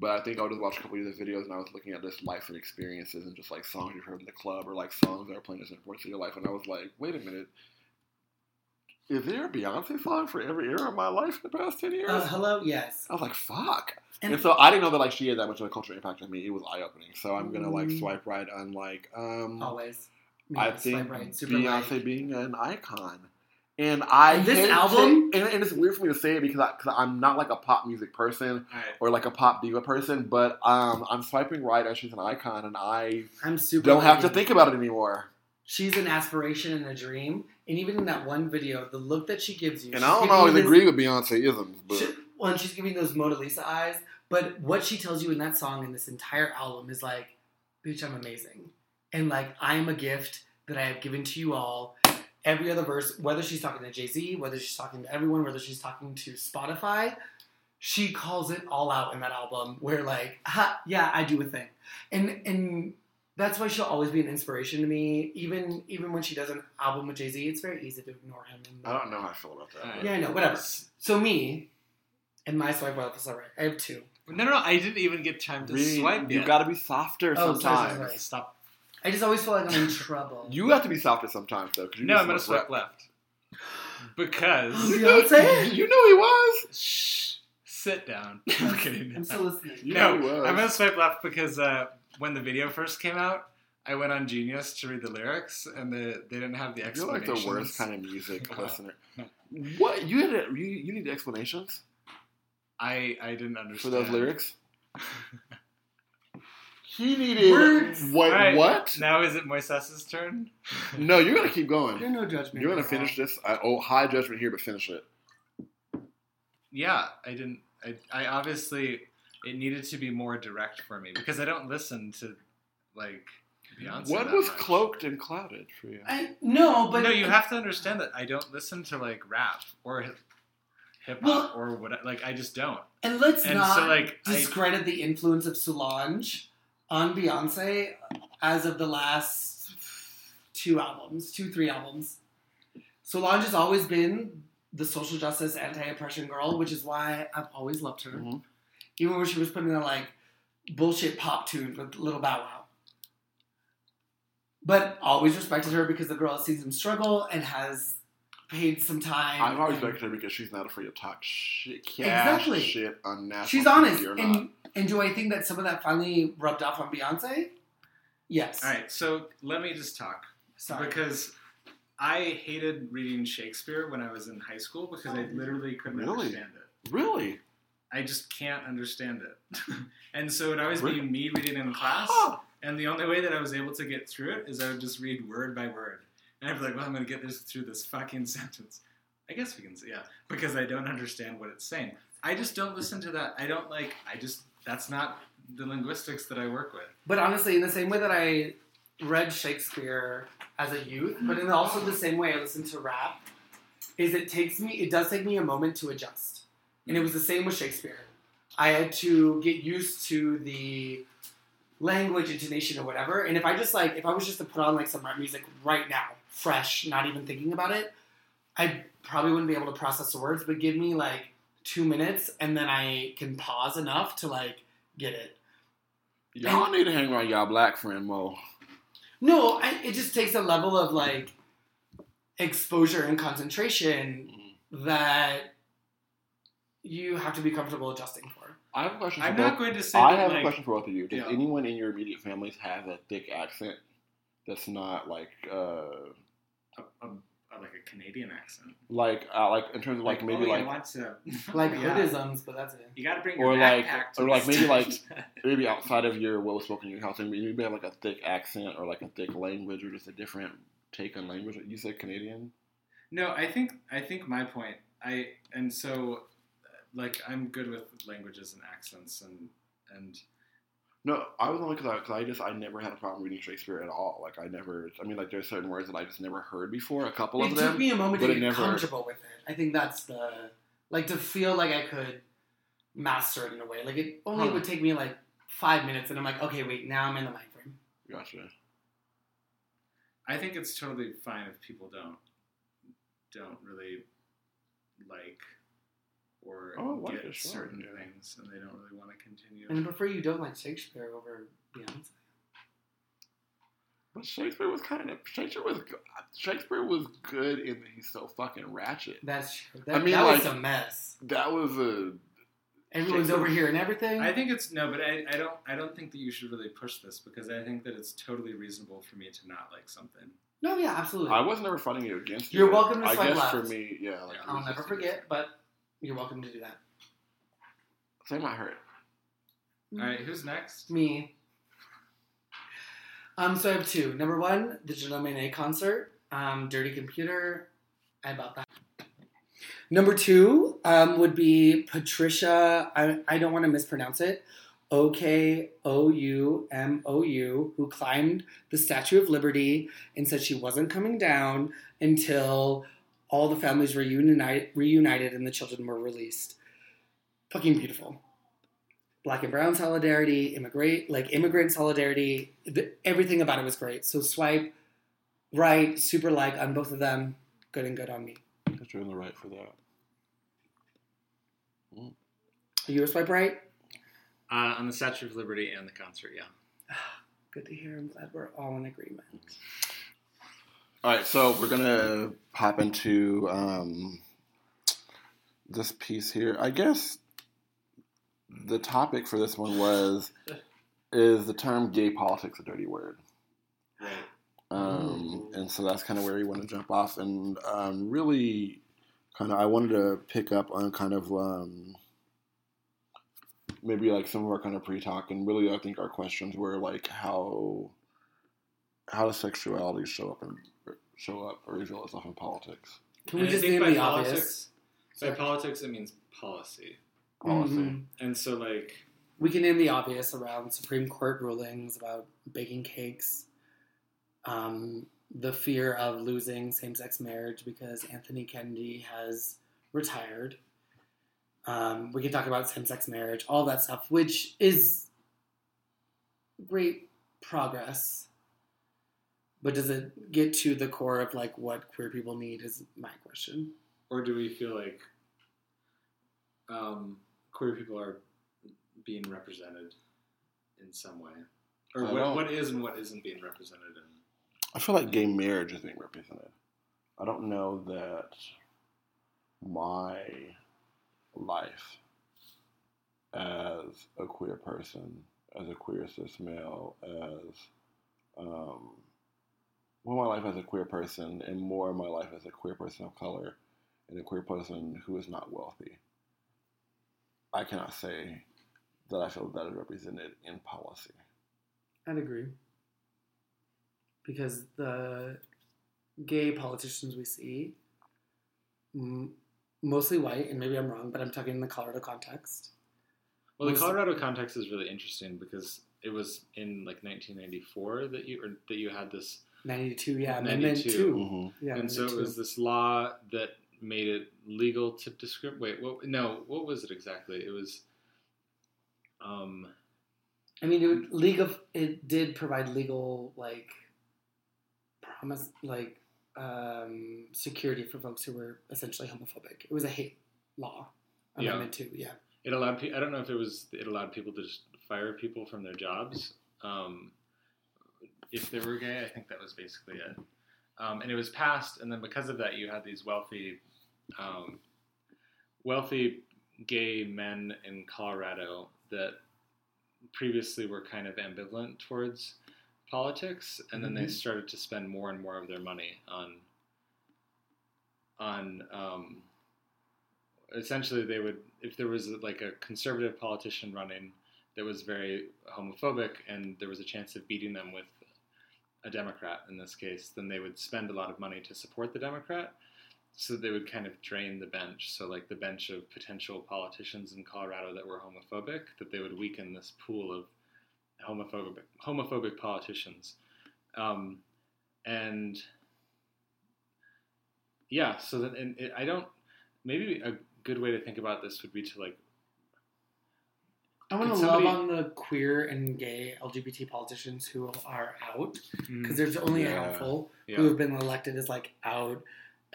But I think I would just watch a couple of these videos and I was looking at this life and experiences and just like songs you've heard in the club or like songs that are playing at different points in your life, and I was like, wait a minute. Is there a Beyonce song for every era of my life in the past ten years? Uh, hello, yes. I was like, fuck. And- And, so I didn't know that like she had that much of a cultural impact on me. It was eye opening. So I'm gonna like Mm. swipe right on like um Always. I Yeah, think right, Beyonce like. being an icon. And I this album- and, and it's weird for me to say it because I, I'm not like a pop music person right. or like a pop diva person, but um, I'm swiping right as she's an icon, and I I'm super. don't have to think about it anymore. She's an aspiration and a dream, and even in that one video, the look that she gives you. And I don't always this- agree with Beyonce isms, but She, well, and she's giving those Mona Lisa eyes, but what she tells you in that song and this entire album is like, bitch, I'm amazing. And like, I am a gift that I have given to you all. Every other verse, whether she's talking to Jay Z, whether she's talking to everyone, whether she's talking to Spotify, she calls it all out in that album where like, ha, yeah, I do a thing. And, and, that's why she'll always be an inspiration to me. Even even when she does an album with Jay Z, it's very easy to ignore him. And, I don't know how I feel about that. Alright. yeah, I know, whatever. So me and my swipe right is all right. I have two. No, no, no, I didn't even get time to Really, swipe you yet. got to be softer Oh, sorry, sometimes. sorry, sorry. Stop. I just always feel like I'm in trouble. You have to be softer sometimes, though. 'cause you No, I'm gonna swipe rep- left because You know, Beyonce? you know he was. shh, sit down. I'm kidding. I'm still listening. You no, know he was. I'm gonna swipe left because uh, when the video first came out, I went on Genius to read the lyrics, and the, they didn't have the You're explanations. like the worst kind of music listener. What you had? A, you, you need explanations I I didn't for understand those lyrics. He needed Words. what? Alright, What? Now is it Moises's turn? No, you're gonna keep going. You're no judgment. You're gonna finish this. I, oh, high judgment here, but finish it. Yeah, I didn't. I, I obviously it needed to be more direct for me because I don't listen to like Beyonce. what was much. cloaked and clouded for you? I, no, but no, you have to understand that I don't listen to like rap or hip Well- hop or what. Like I just don't. And let's And not so, like, I- discredit the influence of Solange on Beyonce as of the last two albums, two three albums. Solange has always been the social justice, anti-oppression girl, which is why I've always loved her. Mhm. Even when she was putting in like bullshit pop tunes with Little Bow Wow. But always respected her because the girl has seen some struggle and has paid some time. I've always and- respected her because she's not afraid to talk shit, cash Exactly. shit on national She's honest. And. And do I think that some of that finally rubbed off on Beyonce? Yes. All right, so let me just talk Sorry. because I hated reading Shakespeare when I was in high school because I oh. literally couldn't Really? understand it. Really? I just can't understand it. and so it would always Really? be me reading in class, and the only way that I was able to get through it is I would just read word by word. And I'd be like, well, I'm going to get this through this fucking sentence. I guess we can say, yeah, because I don't understand what it's saying. I just don't listen to that. I don't like, I just, that's not the linguistics that I work with. But honestly, in the same way that I read Shakespeare as a youth, but in also the same way I listen to rap, is it takes me, it does take me a moment to adjust. And it was the same with Shakespeare. I had to get used to the language, intonation, or whatever. And if I just like, if I was just to put on like some rap music right now, fresh, not even thinking about it, I probably wouldn't be able to process the words. But give me like two minutes, and then I can pause enough to like get it. Y'all need to hang around y'all black friend more. No, I, it just takes a level of like exposure and concentration that you have to be comfortable adjusting for. I have a question for I'm both. not going to say I that, have like, a question for both of you. Does Yeah. anyone in your immediate families have a thick accent that's not like uh a, a, a- like a Canadian accent. like uh, like in terms of like, maybe oh, like you to Like yeah. hoodisms, but that's it. You got to bring Or your like- backpack to or like maybe like- maybe outside of your well spoken in your house, and maybe have like a thick accent or like a thick language or just a different take on language. You said Canadian. no, I think I think my point. I and so like I'm good with languages and accents and and No, I was only because I, 'cause I just I never had a problem reading Shakespeare at all. Like I never, I mean, like there's certain words that I just never heard before. A couple It of took them. me a moment but to get never- comfortable with it. I think that's the like to feel like I could master it in a way. Like it only Huh. would take me like five minutes, and I'm like, okay, wait, now I'm in the mind frame. Gotcha. I think it's totally fine if people don't don't really like or Oh, get sure, certain yeah. things and they don't really want to continue. And I prefer you don't like Shakespeare over Beyonce. But Shakespeare was kind of Shakespeare was Shakespeare was good in that he's so fucking ratchet. That's true. That, I mean, that was like- a mess. That was a Everyone's over here and everything. I think it's no, but I, I don't I don't think that you should really push this because I think that it's totally reasonable for me to not like something. no, yeah, absolutely. I was never fighting you against you. You're welcome to I swipe guess for me, yeah. Like, Yeah. I'll never forget, but you're welcome to do that. Say my hurt. All right, who's next? Me. Um, so I have two. Number one, the Janelle Monáe concert, um, Dirty Computer. I bought that. Number two um, would be Patricia. I, I don't want to mispronounce it. O K O U M O U, who climbed the Statue of Liberty and said she wasn't coming down until all the families were reunited, reunited and the children were released. Fucking beautiful black and brown solidarity, immigrant like immigrant solidarity. The, everything about it was great. So swipe right, super like on both of them. Good and good on me. That you're in the right for that. Are you a swipe right? Uh, on the Statue of Liberty and the concert, yeah. Good to hear. I'm glad we're all in agreement. All right, so we're gonna hop into um, this piece here. I guess the topic for this one was is the term "gay politics" a dirty word? Right. Um, and so that's kind of where we want to jump off, and um, really, kind of, I wanted to pick up on kind of um, maybe like some of our kind of pre-talk, and really, I think our questions were like how how does sexuality show up and show up or reveal itself in politics? Can we And just think name by the obvious? politics, by politics, it means policy. Policy. Mhm. And so, like, We can name the obvious around Supreme Court rulings about baking cakes, um, the fear of losing same sex marriage because Anthony Kennedy has retired. Um, we can talk about same sex marriage, all that stuff, which is great progress. But does it get to the core of like what queer people need? Is my question. or do we feel like um, queer people are being represented in some way? Or what, what is and what isn't being represented in? I feel like gay marriage is being represented. I don't know that my life as a queer person, as a queer cis male, as um, well, my life as a queer person, and more of my life as a queer person of color, and a queer person who is not wealthy. I cannot say that I feel that is represented in policy. I'd agree. Because the gay politicians we see, m- mostly white, and maybe I'm wrong, but I'm talking in the Colorado context. Well, the Colorado context is really interesting because it was in like 1994 that you or that you had this, 92, yeah, Amendment 92. 2. Mm-hmm. Yeah, and so it was this law that made it legal to discriminate. Wait, what? No, what was it exactly? It was. Um, I mean, it would, league of it did provide legal like promise like um, security for folks who were essentially homophobic. It was a hate law. Yeah. Amendment two, yeah. it allowed. Pe- I don't know if it was. It allowed people to just fire people from their jobs. Um, if they were gay, I think that was basically it. Um, and it was passed, and then because of that, you had these wealthy, um, wealthy gay men in Colorado that previously were kind of ambivalent towards politics, and then they Mhm. started to spend more and more of their money on on um, essentially they would if there was like a conservative politician running that was very homophobic and there was a chance of beating them with a democrat in this case then they would spend a lot of money to support the democrat. So they would kind of drain the bench. So like the bench of potential politicians in colorado that were homophobic that they would weaken this pool of homophobic homophobic politicians. Um, and yeah so then and it, i don't maybe a good way to think about this would be to like I want to Could somebody- love on the queer and gay LGBT politicians who are out because there's only a handful yeah. who have been elected as like out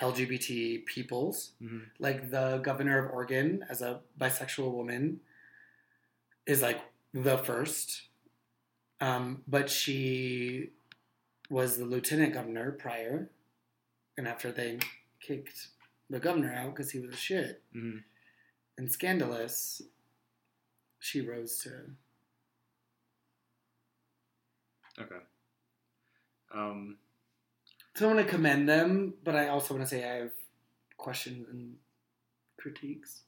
LGBT peoples. Mhm. Like the governor of Oregon as a bisexual woman is like the first. Um, but she was the lieutenant governor prior, and after they kicked the governor out because he was a shit Mhm. and scandalous, she rose to. okay um, So I want to commend them, but I also want to say I have questions and critiques.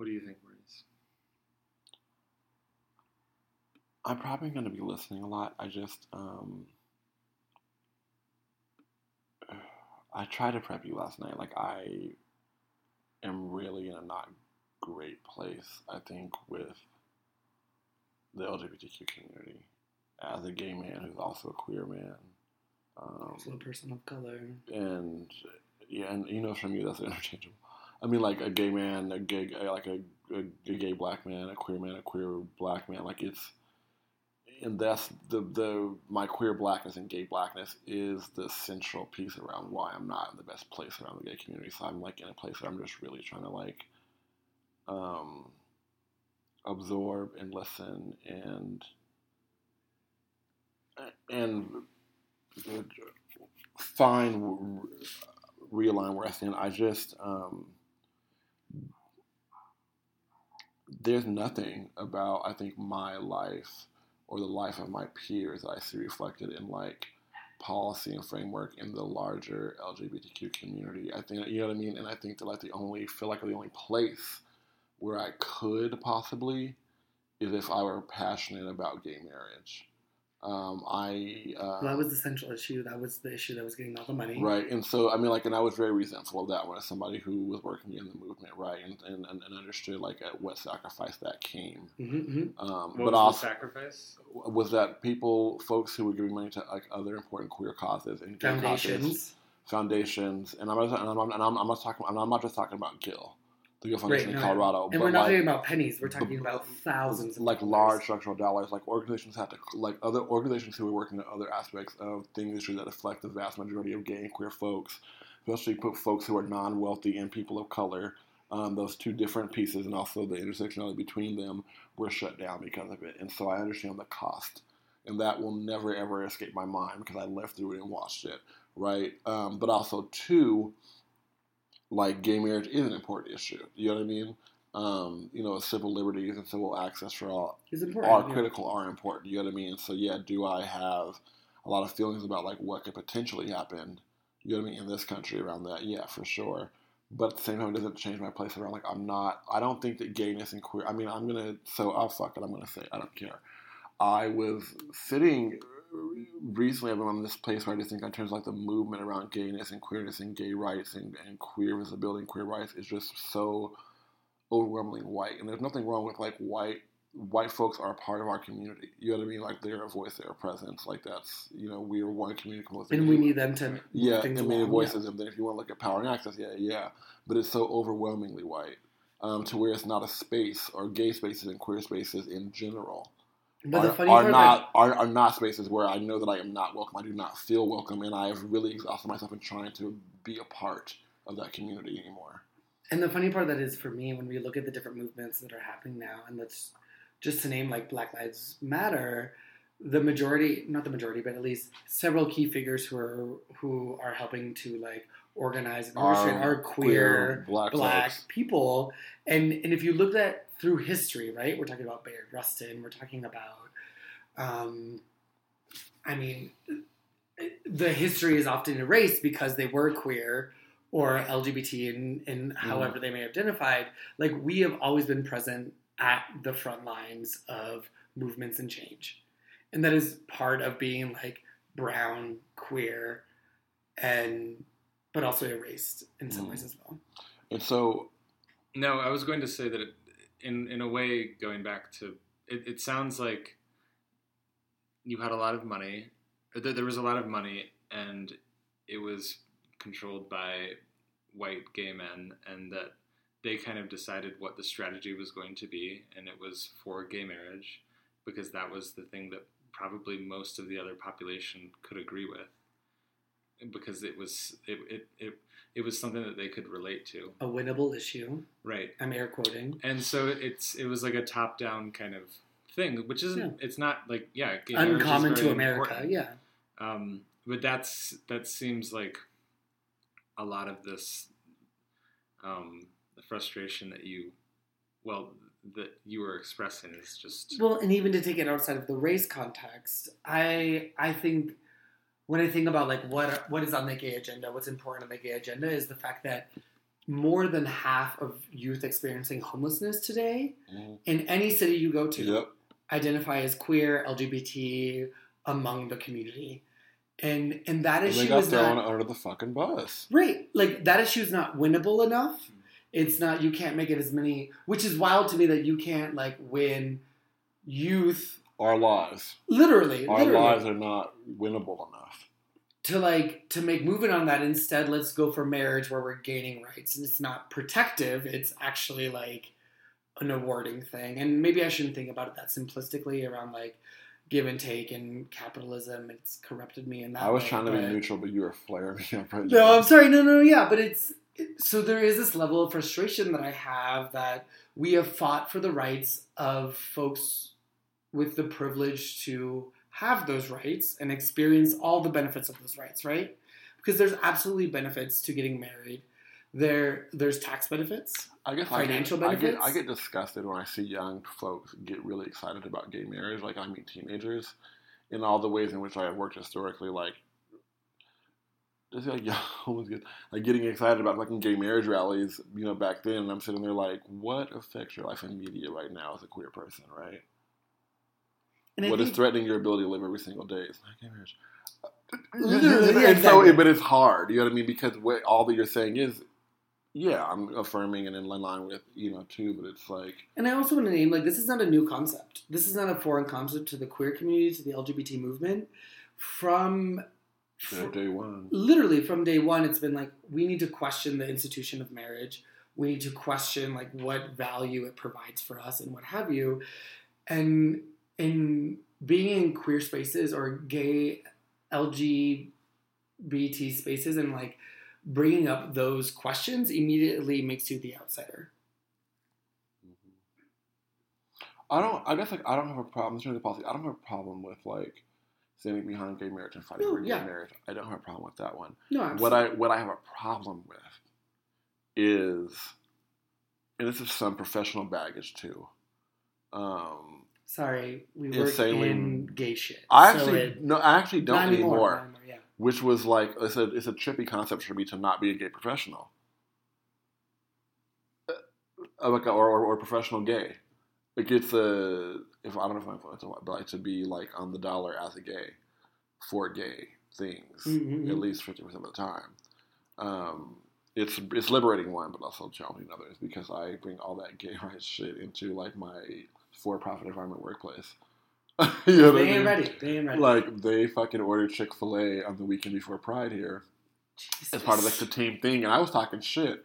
what do you think maurice I'm probably going to be listening a lot. I just, um, I tried to prep you last night. Like, I am really in a not great place, I think, with the LGBTQ community. As a gay man who's also a queer man. Um, Also a person of color. and yeah, and you know, from you that's interchangeable. I mean, like a gay man, a gay, like a, a, a gay black man, a queer man, a queer black man. Like it's, and that's the the my queer blackness and gay blackness is the central piece around why I'm not in the best place around the gay community. So I'm like in a place where I'm just really trying to like, um, absorb and listen and and find realign where I stand. I just um, there's nothing about I think my life or the life of my peers that I see reflected in like policy and framework in the larger LGBTQ community. I think you know what I mean, and I think that like the only feel like the only place where I could possibly is if I were passionate about gay marriage. Um, I uh, that was the central issue. That was the issue that was getting all the money. Right, and so I mean, like, and I was very resentful of that when as somebody who was working in the movement, right, and and, and and understood like at what sacrifice that came. hmm Um, what but was the also sacrifice was that people, folks who were giving money to like other important queer causes and gay causes, Foundations. foundations, and I'm not, and I'm, and I'm, I'm not talking, I'm not just talking about Gill, the Gill Foundation Right, in Colorado, And but we're not like, talking about pennies. We're talking about thousands. Of like large structural dollars. Like organizations have to, like other organizations who are working on other aspects of the industry that affect the vast majority of gay and queer folks, especially put folks who are non-wealthy and people of color. Um, those two different pieces, and also the intersectionality between them, were shut down because of it. And so I understand the cost and that will never ever escape my mind because I lived through it and watched it, right? Um, but also two, like gay marriage is an important issue. You know what I mean? Um, you know, civil liberties and civil access for all are yeah. critical, are important. You know what I mean? So yeah, do I have a lot of feelings about like what could potentially happen? You know what I mean in this country around that? Yeah, for sure. But at the same time, it doesn't change my place around. Like I'm not. I don't think that gayness and queer. I mean, I'm gonna. So I'll fuck it. I'm gonna say. it. I don't care. I was sitting recently. I've been in this place where I just think in terms of like the movement around gayness and queerness and gay rights and, and queer visibility and queer rights is just so overwhelmingly white. And there's nothing wrong with like white white folks are a part of our community. You know what I mean? Like they're a voice, they're a presence. Like that's you know we are one community. and we need them to. yeah, and many along, voices. And then if you want to look at power and access, yeah, yeah. But it's so overwhelmingly white. Um, to where it's not a space or gay spaces and queer spaces in general But the are, funny are part not are, are not spaces where I know that I am not welcome. I do not feel welcome, and I have really exhausted myself in trying to be a part of that community anymore. And the funny part that is for me when we look at the different movements that are happening now, and let's just to name like Black Lives Matter, the majority, not the majority, but at least several key figures who are who are helping to like organize and orchestrate are queer, black, black people. And and if you look at through history, right, we're talking about Bayard Rustin, we're talking about, um, I mean, the history is often erased because they were queer or LGBT in, in however they may have identified. Like we have always been present at the front lines of movements and change. And that is part of being like brown, queer, and but also erased in some Mm. ways as well. And so, No, I was going to say that it, in in a way, going back to it, it sounds like you had a lot of money. There there was a lot of money, and it was controlled by white gay men, and that they kind of decided what the strategy was going to be, and it was for gay marriage because that was the thing that probably most of the other population could agree with because it was it, it, it, it was something that they could relate to A winnable issue. right I'm air quoting. and so it's it was like a top down kind of thing which isn't Yeah. it's not like yeah Uncommon to America, important. yeah. um but that's that seems like a lot of this um the frustration that you well that you were expressing is just Well, and even to take it outside of the race context, I I think when I think about like what what is on the gay agenda, what's important on the gay agenda is the fact that more than half of youth experiencing homelessness today Mhm. in any city you go to yep, identify as queer, LGBT among the community. And and that and they issue got is thrown not under the fucking bus. Right. Like that issue is not winnable enough. It's not you can't make it as many which is wild to me that you can't like win youth Our lives, literally our literally lives are not winnable enough. to like to make movement on that instead let's go for marriage where we're gaining rights and it's not protective it's actually like an awarding thing and maybe i shouldn't think about it that simplistically around like give and take and capitalism it's corrupted me in that I was way, trying to be neutral, but you were flaring me up. Right No, now. I'm sorry. No, no, no, yeah, but it's it- so there is this level of frustration that I have that we have fought for the rights of folks with the privilege to have those rights and experience all the benefits of those rights, right? Because there's absolutely benefits to getting married. There, there's tax benefits. I guess Financial I get, benefits? I get, I get disgusted when I see young folks get really excited about gay marriage. Like I meet teenagers, in all the ways in which I have worked historically. Like, just like get like getting excited about fucking gay marriage rallies. You know, back then, and I'm sitting there like, what affects your life in media right now as a queer person, right? And What is threatening your ability to live every single day? It's not gay marriage. Literally, yeah, and so, but it's hard. You know what I mean? Because what all that you're saying is, yeah, I'm affirming and in line with you know too. But it's like, And I also want to name like this is not a new concept. This is not a foreign concept to the queer community, to the LGBT movement. From you day one. literally from day one it's been like we need to question the institution of marriage we need to question like what value it provides for us and what have you and in being in queer spaces or gay lgbt spaces and like bringing up those questions immediately makes you the outsider I don't. I guess like I don't have a problem in terms of policy. I don't have a problem with like standing behind gay marriage and fighting No, for gay yeah. marriage. I don't have a problem with that one. No, What. I what I have a problem with is, and this is some professional baggage too. Um, Sorry, we work saying- in gay shit. I so actually it, no, I actually don't anymore. anymore. anymore, Yeah. Which was like it's a it's a trippy concept for me to not be a gay professional, Uh, like or, or or professional gay. Like it's a if I don't know if I'm but like to be like on the dollar as a gay for gay things Mhm. at least fifty percent of the time. Um, it's it's liberating one, but also challenging others because I bring all that gay rights shit into like my for profit environment workplace. you know They ain't mean? ready. They ain't ready. Like they fucking ordered Chick Fil A on the weekend before Pride here as part of like the team thing, and I was talking shit,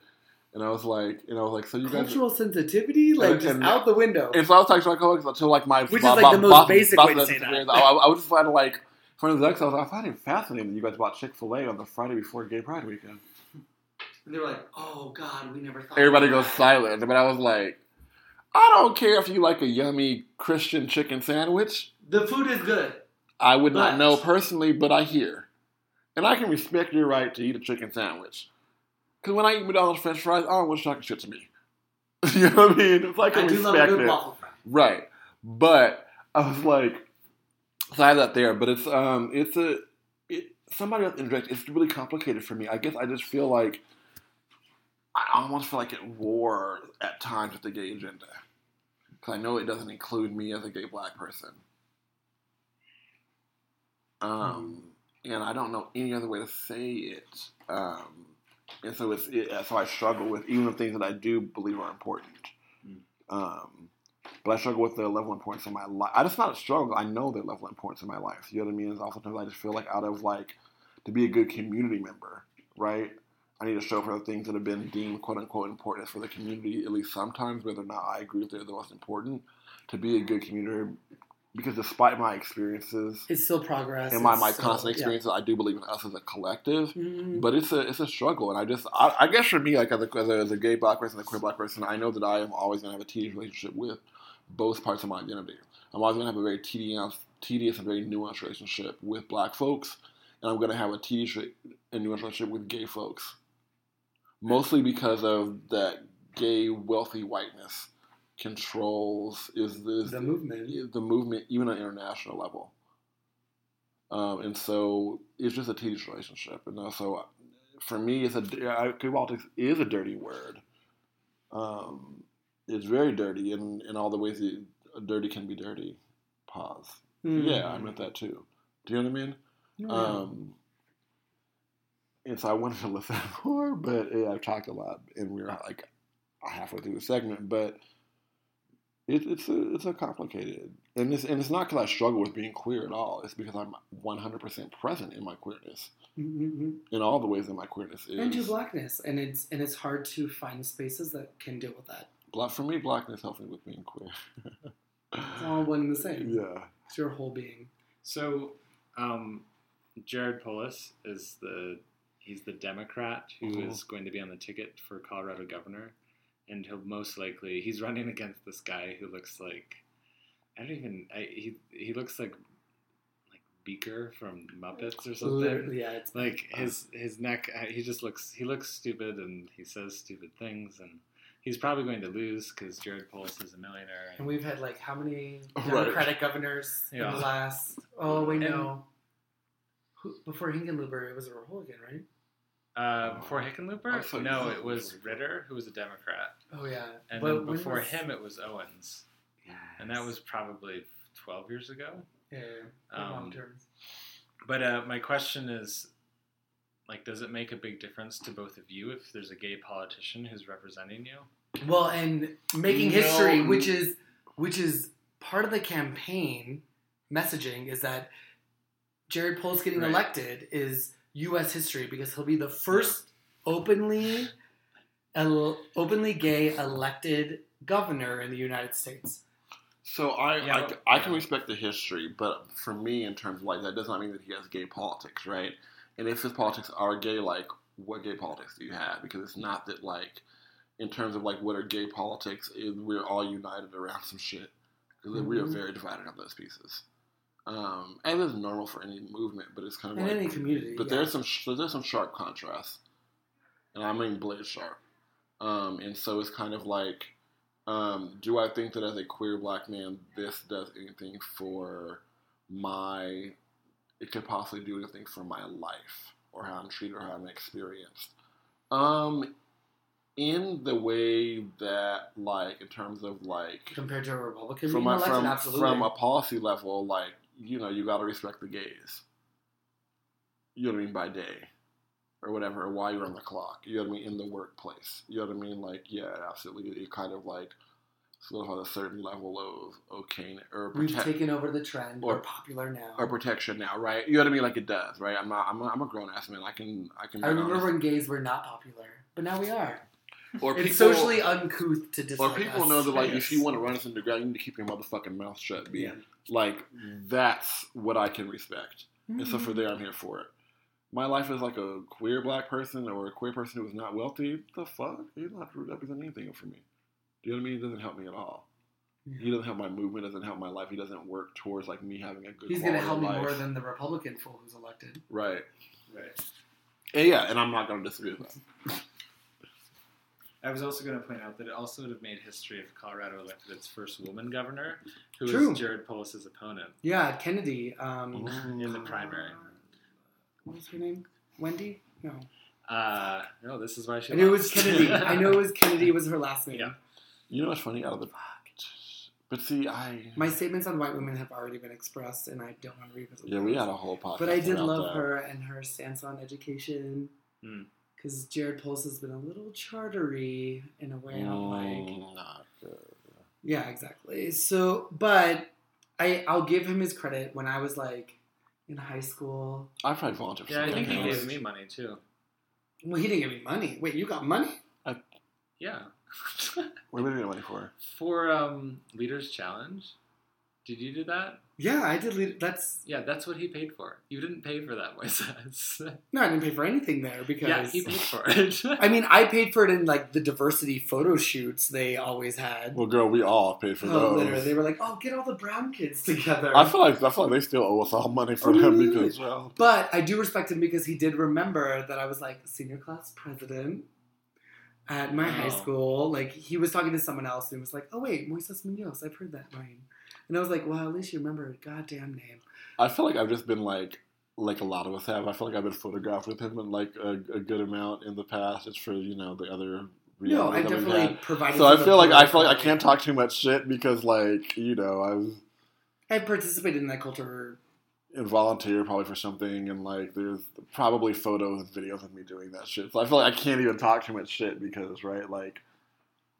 and I was like, and I was like, so you guys. cultural sensitivity, like And- just and- out the window. And so I was talking to my coworkers until like my Which is, like, bo- the most boss- basic boss way to say that. I, I was just trying to like. Friend of the X, I was, like, I find it fascinating that you guys bought Chick Fil A on the Friday before Gay Pride weekend. And they were like, "Oh God, we never thought." Everybody about goes silent, but I was like, I don't care if you like a yummy Christian chicken sandwich. The food is good. I would But- not know personally, but I hear. And I can respect your right to eat a chicken sandwich. Because when I eat McDonald's french fries, I don't want talking shit to me. you know what I mean? It's like I, I do love a respect good it. waffle fry. Right. But I was like, so I have that there. But it's um, it's a it, somebody else interject. It's really complicated for me. I guess I just feel like I almost feel like at war at times with the gay agenda because I know it doesn't include me as a gay black person. Um, and I don't know any other way to say it. Um, and so it's it, so I struggle with even the things that I do believe are important. Um, but I struggle with the level of importance in my life. I just not a struggle. I know the level of importance in my life. You know what I mean? And oftentimes I just feel like out of like to be a good community member, right? I need to show for the things that have been deemed quote unquote important for the community, at least sometimes, whether or not I agree that they're the most important. To be a good community, because despite my experiences It's still progress. and my, my constant yeah. experiences, I do believe in us as a collective. Mhm. But it's a it's a struggle, and I just I, I guess for me, like as a, as a as a gay black person, a queer black person, I know that I am always going to have a tedious relationship with both parts of my identity. I'm always going to have a very tedious, tedious and very nuanced relationship with black folks, and I'm going to have a tedious and nuanced relationship with gay folks, mostly because of that gay wealthy whiteness controls is is the movement. the movement even on an international level. Um, and so it's just a tedious relationship. And so for me, it's a queer politics is a dirty word. Um, it's very dirty in, in all the ways that dirty can be dirty. Pause. Mhm. Yeah, I meant that too. Do you know what I mean? Yeah. Um, and so I wanted to listen more, but yeah, I've talked a lot, and we're like halfway through the segment. But it, it's a it's a complicated, and it's and it's not because I struggle with being queer at all. It's because I'm 100 percent present in my queerness Mhm. in all the ways that my queerness is. and to blackness, and it's and it's hard to find spaces that can deal with that. Black for me, blackness helps me with being queer. It's all one and the same. yeah. It's your whole being. So, um, Jared Polis is the he's the Democrat who is Mhm. going to be on the ticket for Colorado governor, and he'll most likely he's running against this guy who looks like I don't even I, he he looks like like Beaker from Muppets or something. Literally, yeah, it's Like his his neck, uh, he just looks he looks stupid and he says stupid things and. He's probably going to lose because Jared Polis is a millionaire. And we've had like how many Right. Democratic governors in the last? Oh wait, know. Who, before Hickenlooper, it was a Republican, right? Uh, before Hickenlooper? No, it was Ritter, who was a Democrat. Oh yeah. And But then before was- him, it was Owens. And that was probably 12 years ago. yeah, yeah, um. But uh, my question is like, does it make a big difference to both of you if there's a gay politician who's representing you? Well, and making No. history, which is which is part of the campaign messaging, is that Jared Polis getting Right. elected is U.S. history because he'll be the first openly el- openly gay elected governor in the United States. So I, Yeah, I, I can respect the history, but for me, in terms of like that, does not mean that he has gay politics, right? And if his politics are gay, like what gay politics do you have? Because it's not that like, in terms of like what are gay politics, is we're all united around some shit. We are Mhm. very divided on those pieces. Um, and it's normal for any movement, but it's kind of In like any community, But yeah. there's some sh- there's some sharp contrasts, and I mean blade sharp. Um, and so it's kind of like, um, do I think that as a queer black man, this does anything for my? It could possibly do anything for my life or how I'm treated or how I'm experienced. Um, in the way that, like, in terms of like compared to a Republican from elected, from absolutely. from a policy level, like you know, you got to respect the gays. You know what I mean by day, or whatever, or while you're on the clock. You know what I mean in the workplace. You know what I mean, like yeah, absolutely. You kind of like have a certain level of okay or We've taken over the trend. or- We're popular now. or protection now, right? You know what I mean, like it does, right? I'm not. I'm a, I'm a grown ass man. I can. I can. I remember honest. when gays were not popular, but now we are. Or it's people, socially uncouth to Or people us. know that like Yes. if you want to run us underground, you need to keep your motherfucking mouth shut, B. Yeah. Like that's what I can respect. And so for Mhm. there, I'm here for it. My life is like a queer black person or a queer person who is not wealthy. The fuck? You don't have to represent anything for me. Do you know what I mean? It doesn't help me at all. Yeah. He doesn't help my movement. Doesn't help my life. He doesn't work towards like me having a good. He's gonna quality help me more than the Republican fool who's elected. right. Right. And yeah, and I'm not gonna disagree with that. I was also going to point out that it also would have made history if Colorado elected its first woman governor, who True. was Jared Polis's opponent. Yeah, Kennedy. Um, In the primary. What was her name? Wendy? No. Uh, no, this is why she. I knew it was. Kennedy. I know it was Kennedy was her last name. Yeah. You know what's funny? Out of the, but see, I My statements on white women have already been expressed, and I don't want to revisit yeah, those. we had a whole podcast. But I did love that. her and her stance on education. Hmm. Because Jared Polis has been a little chartery in a way I'm like, Mm, not good. yeah, exactly. So, but I, I'll give him his credit. When I was like in high school, I probably volunteered for Yeah, I think he gave me money too. well, he didn't give me money. Wait, you got money? Yeah. What did we get money for? For um, Leaders Challenge. Did you do that? Yeah, I did. Lead, that's Yeah, that's what he paid for. You didn't pay for that, Moises. no, I didn't pay for anything there because yeah, he paid for it. I mean, I paid for it in like the diversity photo shoots they always had. Well, girl, we all paid for Oh, those. literally, they were like, "Oh, get all the brown kids together." I feel like I feel like they still owe us all money for Oh, them because well, But I do respect him because he did remember that I was like senior class president at my high Oh. school. Like he was talking to someone else and was like, "Oh wait, Moises Munoz, I've heard that name." And I was like, "Well, at least you remember a goddamn name." I feel like I've just been like like a lot of us have. I feel like I've been photographed with him in like a, a good amount in the past. It's for you know the other. No, I definitely provided. So I feel like I feel like I can't talk too much shit because like you know I was I participated in that culture. and volunteer probably for something and like there's probably photos and videos of me doing that shit. So I feel like I can't even talk too much shit because right like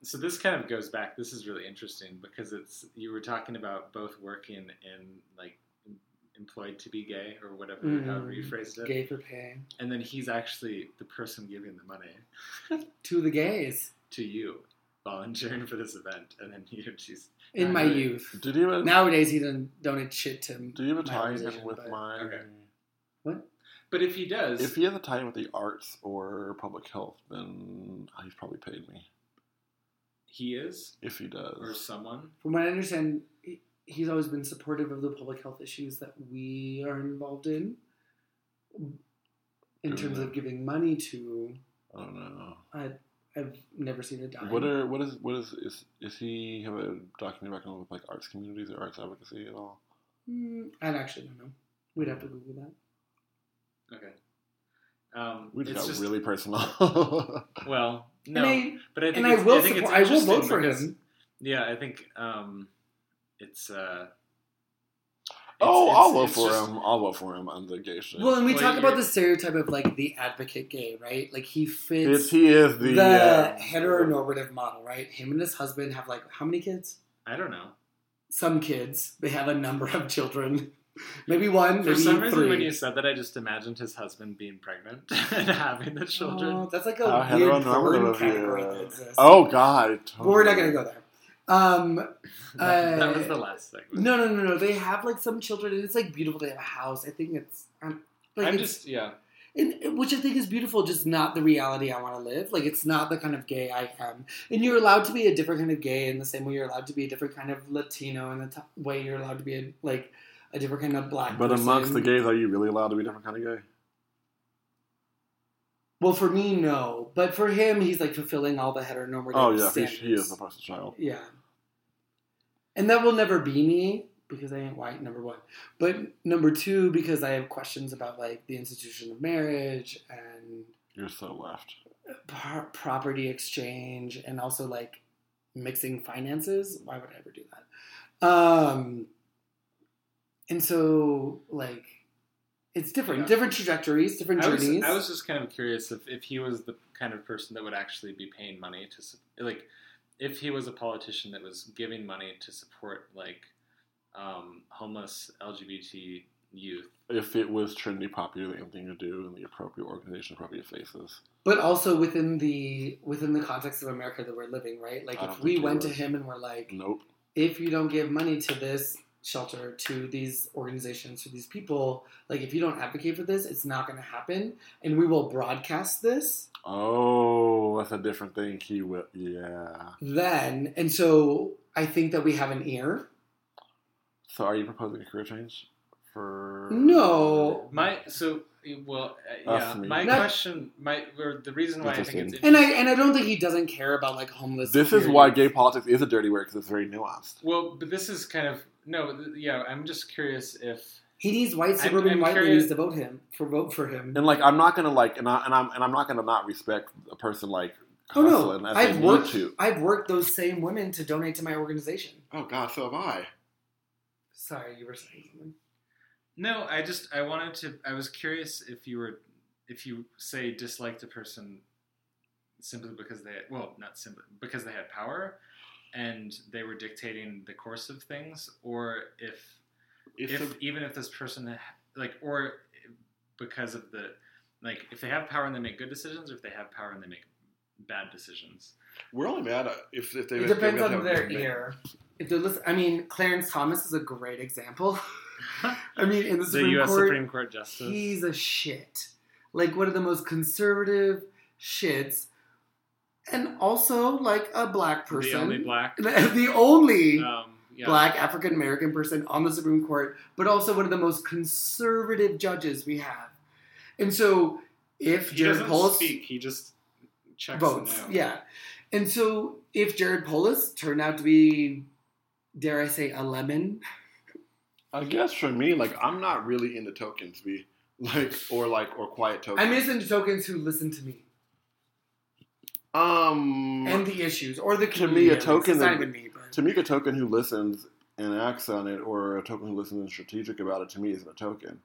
So this kind of goes back. This is really interesting because it's you were talking about both working and like employed to be gay or whatever mm-hmm. however you phrased it, Gay for pay and then he's actually the person giving the money to the gays to you, volunteering for this event, and then you she's in my Really? youth. did you even Nowadays, he doesn't donate shit to. do you have a my tie in with but- my Okay. What? But if he does, if he has a tie in with the arts or public health then he's probably paid me he is if he does. or someone, From what I understand, he's always been supportive of the public health issues that we are involved in. In terms of giving money to, I don't know. I, I've never seen a dime. What are what is what is is is he have a documentary background with like arts communities or arts advocacy at all? Mm, I actually don't know. We'd have to Google that. okay. Um, We just it's got just really personal. well, no, and I, but I think and I it's- will think it's support, I will vote for because- him. Yeah, I think um, it's. Uh, oh, it's- I'll vote for just- him. I'll vote for him on the gay shit. Well, and we Well, talk about the stereotype of like the advocate gay, right? Like he fits it's, he is the, the, uh, heteronormative model, right? Him and his husband have like how many kids? I don't know. Some kids. They have a number of children. Maybe one, For maybe some reason, three. when you said that, I just imagined his husband being pregnant and having the children. Oh, that's like a How weird heteronormative porn of category you. that exists. Oh God! but we're not gonna go there. Um, that, that uh, was the last segment. no, no, no, no. They have like some children, and it's like beautiful. They have a house. I think it's. Um, like I'm it's, just yeah. and, which I think is beautiful, just not the reality I want to live. Like it's not the kind of gay I am, and you're allowed to be a different kind of gay in the same way you're allowed to be a different kind of Latino in the t- way you're allowed to be a, like a different kind of black. But amongst the gays, are you really allowed to be a different kind of gay? well, for me, no, but for him, he's like fulfilling all the heteronormative. Oh yeah, he, he is the poster child. Yeah. And that will never be me because I ain't white, number one. But number two, because I have questions about like the institution of marriage and You're so left. par- property exchange and also like mixing finances. Why would I ever do that? Um, and so like it's different, Yeah. different trajectories, different I was, journeys. I was just kind of curious if, if he was the kind of person that would actually be paying money to like if he was a politician that was giving money to support like um, homeless LGBT youth. If it was trendy, popular, the thing to do, and the appropriate organization, appropriate faces. but also within the within the context of America that we're living, right? Like I if we think he went to him and we're like, Nope. if you don't give money to this shelter, to these organizations, to these people, like if you don't advocate for this, it's not going to happen, and we will broadcast this Oh, that's a different thing. He will. Yeah. then. And so I think that we have an ear. So, are you proposing a career change for? No. My so well uh, yeah. me. My Not- question, my or the reason why I think it's Interesting. And I and I don't think he doesn't care about like homeless. This is why gay politics is a dirty word because it's very nuanced. well, but this is kind of no, th- yeah. I'm just curious if he needs white I'm- suburban I'm white curious- ladies to vote him for vote for him. And like, I'm not gonna like, and, I, and I'm and I'm not gonna not respect a person like Oh no, as I've worked. to. I've worked those same women to donate to my organization. Oh God, so have I. Sorry, you were saying something. no. I just I wanted to. I was curious if you were if you say disliked a person simply because they well not simply because they had power and they were dictating the course of things, or if It's if a- even if this person like or because of the like if they have power and they make good decisions or if they have power and they make bad decisions we're only mad uh, if if they. It depends on their ear. If they listen, I mean, Clarence Thomas is a great example. I mean, in the the U.S. Court, Supreme Court justice he's a shit. Like one of the most conservative shits, and also like a black person. the only black the only um, yeah. black African American person on the Supreme Court, but also one of the most conservative judges we have. And so, if he Jared Polis speak he just checks votes, it out. yeah, and so if Jared Polis turned out to be, dare I say, a lemon, I guess for me, like I'm not really into tokens, be like or like or quiet tokens. I'm listening to tokens who listen to me um, and the issues or the To me, a token It's not that- even me, but to me, a token who listens and acts on it, or a token who listens and strategic about it, to me isn't a token.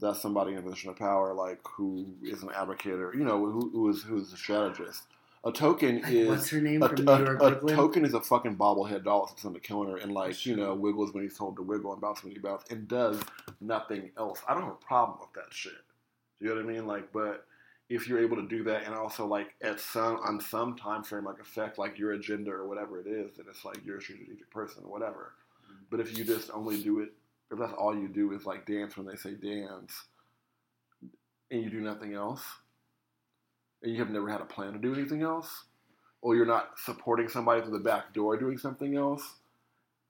That's somebody in a position of power, like who is an advocate, or you know, who, who is who is a strategist. A token Like, is what's her name a, from New York, a Brooklyn? token is a fucking bobblehead doll that sits on the counter and like you know wiggles when he's told to wiggle and bounce when he bounces and does nothing else. I don't have a problem with that shit. You know what I mean? Like, but if you're able to do that and also like at some on some time frame like affect like your agenda or whatever it is, then it's like you're a strategic person or whatever. Mm-hmm. But if you just only do it, if that's all you do is like dance when they say dance, and you do nothing else, and you have never had a plan to do anything else, or you're not supporting somebody through the back door doing something else,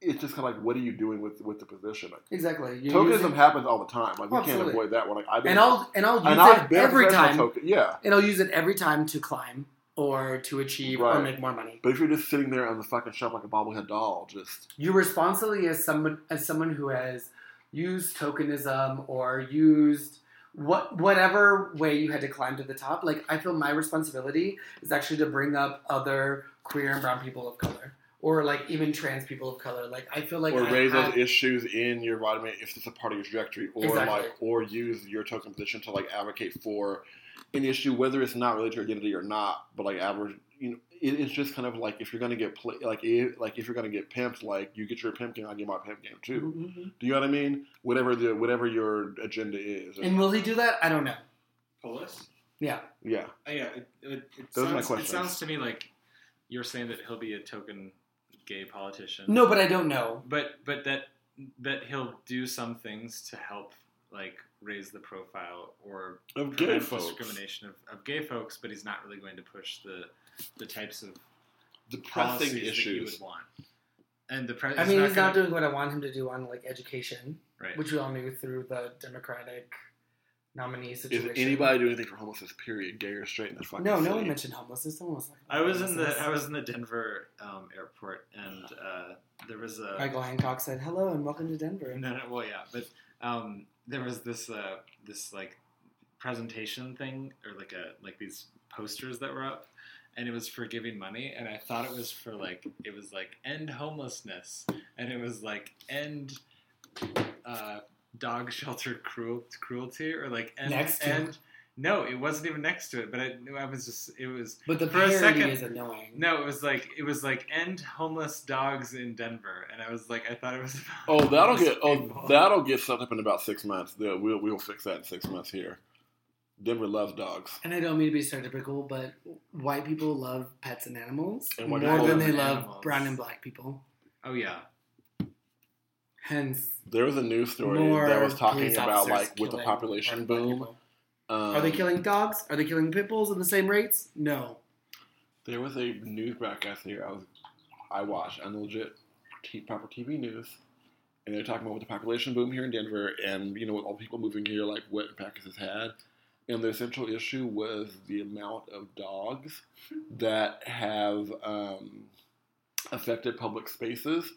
it's just kind of like, what are you doing with with the position? Like, exactly. You're tokenism using- happens all the time. Like we Absolutely. can't avoid that one. Like I've and I'll and I'll use and it every time, Token, yeah. and I'll use it every time to climb or to achieve or make more money. But if you're just sitting there on the fucking shelf like a bobblehead doll, just you responsibly as someone as someone who has used tokenism or used what whatever way you had to climb to the top like i feel my responsibility is actually to bring up other queer and brown people of color or like even trans people of color like i feel like or I raise have- those issues in your vitamin if it's a part of your trajectory, or Exactly. like or use your token position to like advocate for an issue, whether it's not related to your identity or not, but like average, you know, it, it's just kind of like if you're gonna get play, like if, like if you're gonna get pimped, like you get your pimp game, I get my pimp game too. Mhm. Do you know what I mean? Whatever the whatever your agenda is. and will he do that i don't know Polis? yeah yeah, Uh, yeah, it, it, it, Those are my sounds, it sounds to me like you're saying that he'll be a token gay politician. no but i don't know but but that that he'll do some things to help like raise the profile or Of gay prevent folks. discrimination of, of gay folks, but he's not really going to push the the types of Depressing policies that you would want. And the pre- I mean, he's not gonna- doing what I want him to do on like education, right. which we all knew through the Democratic nominee Is situation. anybody doing anything for homelessness? Period. Gay or straight in this fucking No, no city? one mentioned homelessness. No one was like. I was in the. I was in the Denver um, airport, and uh, there was a Michael Hancock said, "Hello and welcome to Denver." No, no, well, yeah, but um, there was this uh, this like presentation thing, or like a like these posters that were up, and it was for giving money, and I thought it was for like it was like end homelessness, and it was like end uh, dog shelter cruel, cruelty, or like end Next to end. No, it wasn't even next to it, but I, I was just it was But the For a parody second- is annoying. no, it was like it was like end homeless dogs in Denver, and I was like, I thought it was. Oh, that'll homeless get oh that'll get oh, set up in about six months. The- We'll we'll fix that in six months here. Denver loves dogs. And I don't mean to be stereotypical, but white people love pets and animals And more than they love animals. brown and black people. Oh yeah, Hence, There was a news story that was talking about like with the population boom. Um, Are they killing dogs? Are they killing pit bulls at the same rates? No. There was a news broadcast here. I was I watched unlegit t- proper TV news, and they're talking about with the population boom here in Denver, and you know with all the people moving here, like what impact has had. And the central issue was the amount of dogs that have um, affected public spaces.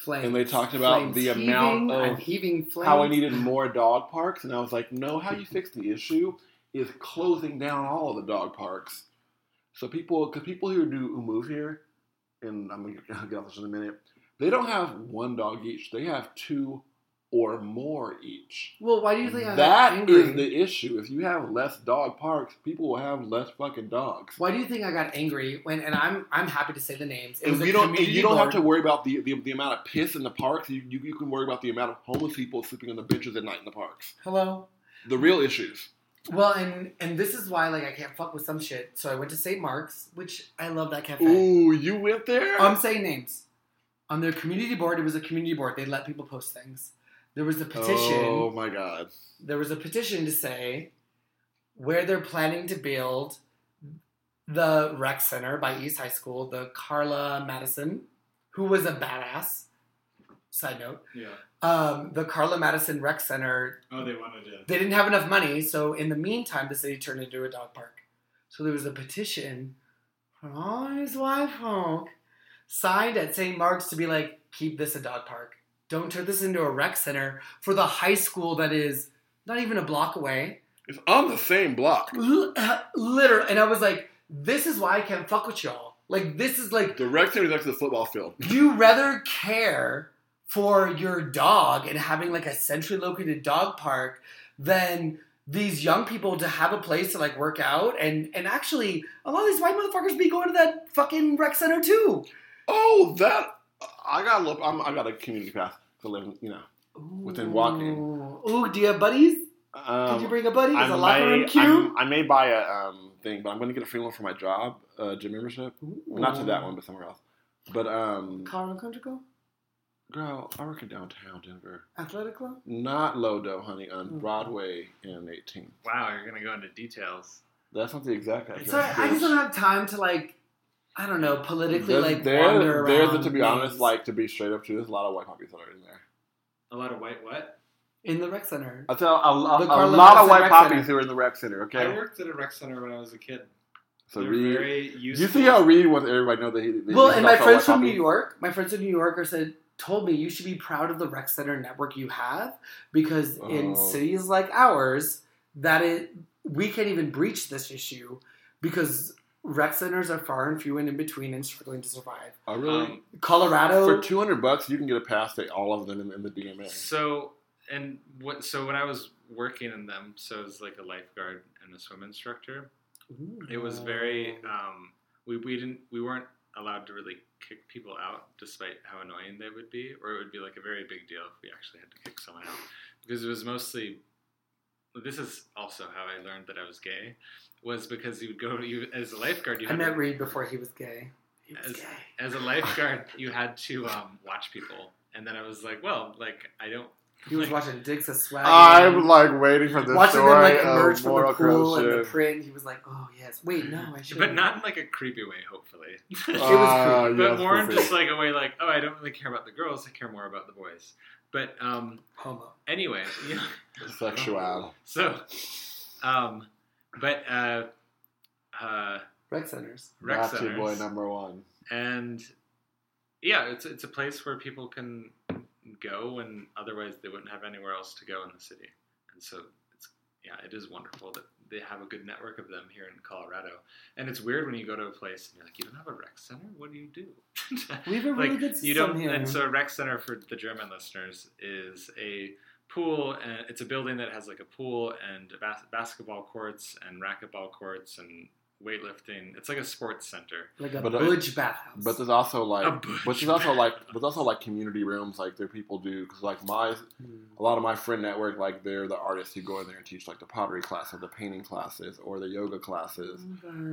Flames. And they talked about Flames the heaving, amount of I'm heaving flames. How I needed more dog parks, and I was like, no, how you fix the issue is closing down all of the dog parks. So people, because people who do who move here, and I'm gonna get off this in a minute, they don't have one dog each; they have two or more each. Well, why do you think I got That angry? is the issue. If you have less dog parks, people will have less fucking dogs. Why do you think I got angry when? And I'm I'm happy to say the names. It was And a you don't, you don't have to worry about the, the, the amount of piss in the parks. You, you, you can worry about the amount of homeless people sleeping on the benches at night in the parks. Hello. The real issues. Well, and and this is why like I can't fuck with some shit. So I went to St. Mark's, which I love that cafe. Ooh, you went there? I'm saying names. On their community board, it was a community board. They let people post things. There was a petition. Oh my god. There was a petition to say where they're planning to build the rec center by East High School. The Carla Madison, who was a badass. Side note, yeah. um, the Carla Madison Rec Center Oh, they wanted to. they didn't have enough money, so in the meantime, the city turned it into a dog park. So there was a petition from all these white folk signed at St. Mark's to be like, keep this a dog park. Don't turn this into a rec center for the high school that is not even a block away. It's on the same block. L- uh, Literally. And I was like, this is why I can't fuck with y'all. Like, this is like, The rec center is next to the football field. you rather care for your dog and having like a centrally located dog park than these young people to have a place to like work out and and actually a lot of these white motherfuckers be going to that fucking rec center too. Oh, that I got a little, I'm, I got a community pass to live. in, You know, Within walking. Ooh, Ooh, do you have buddies? um, Did you bring a buddy? Is I a locker may, room cute? I'm- I may buy a um, thing, but I'm going to get a free one for my job, uh, gym membership. Not to that one, but somewhere else. But um, Colorado Country Club? girl, I work in downtown Denver, Athletic Club? not Lodo, honey, on Mm. Broadway and 18. Wow, you're gonna go into details. That's not the exact address. Sorry, I just don't have time to like I don't know, politically There's, like there, wander there's to be honest, like to be straight up to, there's a lot of white puppies that are in there. A lot of white what? in the rec center. I tell a, a, The a lot of white Rec poppies who are in the rec center. Okay. I worked at a rec center when I was a kid. so They're Reed, very useful. you see how Reed wants everybody to know that he? that Well, he's and my friends from puppy? New York, my friends in New York are said told me you should be proud of the rec center network you have because in Oh. cities like ours, that it we can't even breach this issue because rec centers are far and few and in between and struggling to survive. Oh, really? Um, Colorado, For two hundred bucks, you can get a pass to all of them in, in the DMA. So and what? So when I was working in them, so as like a lifeguard and a swim instructor, it was very. Um, we we didn't we weren't allowed to really kick people out, despite how annoying they would be, or it would be like a very big deal if we actually had to kick someone out, because it was mostly. This is also how I learned that I was gay, was because you would go you as a lifeguard. You I met to, Reed before he was gay. He was As- gay. as a lifeguard, you had to um, watch people, and then I was like, well, like I don't He was watching Dicks of Swag. I'm like waiting for this watching them like emerge from the pool and the print. He was like, "Oh yes, wait, no, I should." but not in like a creepy way, hopefully. Ah, creepy. but yes, more in just like a way like, oh, I don't really care about the girls. I care more about the boys. But um, homo. anyway, you know, sexual. so, um, but uh, uh, Rec centers. rec Nazi centers, boy number one. and yeah, it's it's a place where people can go, and otherwise they wouldn't have anywhere else to go in the city. And so it's yeah, it is wonderful that they have a good network of them here in Colorado. And it's weird when you go to a place and you're like, you don't have a rec center. What do you do? We have a really like good system you don't. here. And so a rec center for the German listeners is a pool, and it's a building that has like a pool and bas- basketball courts and racquetball courts and weightlifting. It's like a sports center. like a But, uh, Budge bathhouse. But there's also like, but there's also like, but there's also like community rooms like there people do because like my Hmm. a lot of my friend network like they're the artists who go in there and teach like the pottery classes, the painting classes, or the yoga classes.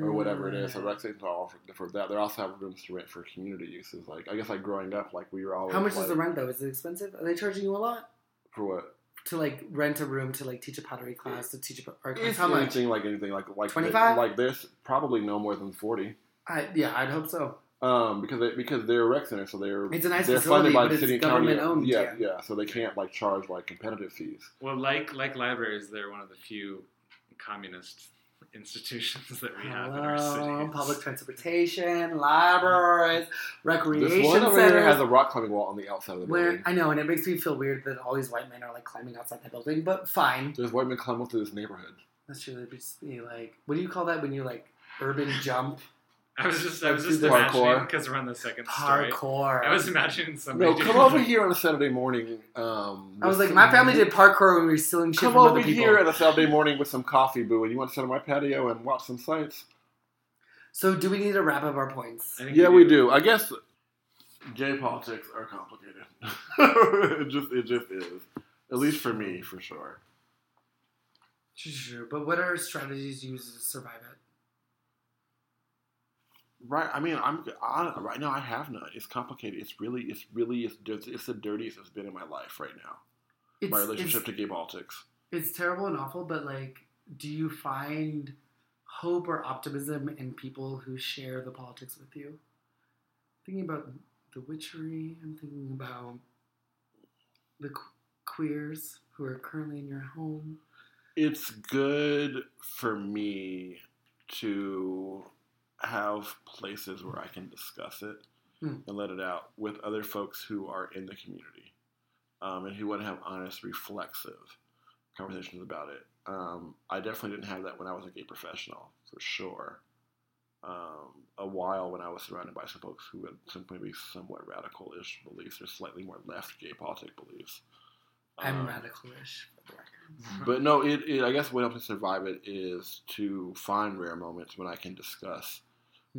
Or whatever it is. So rec centers are all for, for that. They also have rooms to rent for community uses. Like I guess like growing up, like we were always. How much like, is the rent though? Is it expensive? Are they charging you a lot for what? to like rent a room to like teach a pottery class to teach a art class? It's How much? anything like anything like like 25? Like there's probably no more than forty. I, yeah, I'd hope so. Um, because they, because they're a rec center, so they're It's a nice they're facility, funded by but the it's city and county. government owned, Yeah, yeah. yeah, So they can't like charge like competitive fees. Well, like like libraries, they're one of the few communist institutions that we have in our Hello, city. public transportation, libraries, recreation This one over here centers. has a rock climbing wall on the outside of the where building. I know, and it makes me feel weird that all these white men are like climbing outside the building. But fine, There's white men climbing through this neighborhood. that's true. It'd just be like, what do you call that when you like urban jump I was just I was just imagining parkour. because we're on the second story. parkour? I was imagining somebody. No, doing come over here on a Saturday morning. Um, I was like, my family did parkour when we were stealing shit Come from over other people. here on a Saturday morning with some coffee, boo, and you want to sit on my patio and watch some sights? So, do we need to wrap up our points? I think Yeah, we do. I guess gay politics are complicated. it just it just is. At least for me, for sure. Sure, but what are strategies you use to survive it? Right. I mean, I'm I, right now. I have none. It's complicated. It's really, it's really, it's it's, it's the dirtiest it's been in my life right now. It's, my relationship to gay politics. it's terrible and awful, but like, do you find hope or optimism in people who share the politics with you? Thinking about The Witchery, I'm thinking about the qu- queers who are currently in your home. It's good for me to have places where I can discuss it Hmm. and let it out with other folks who are in the community um, and who want to have honest, reflexive conversations about it. Um, I definitely didn't have that when I was a gay professional, for sure. Um, a while when I was surrounded by some folks who had simply be somewhat radical-ish beliefs or slightly more left gay politic beliefs. I'm Um, radical-ish, for the record. but no, it, it. I guess what helps me survive it is to find rare moments when I can discuss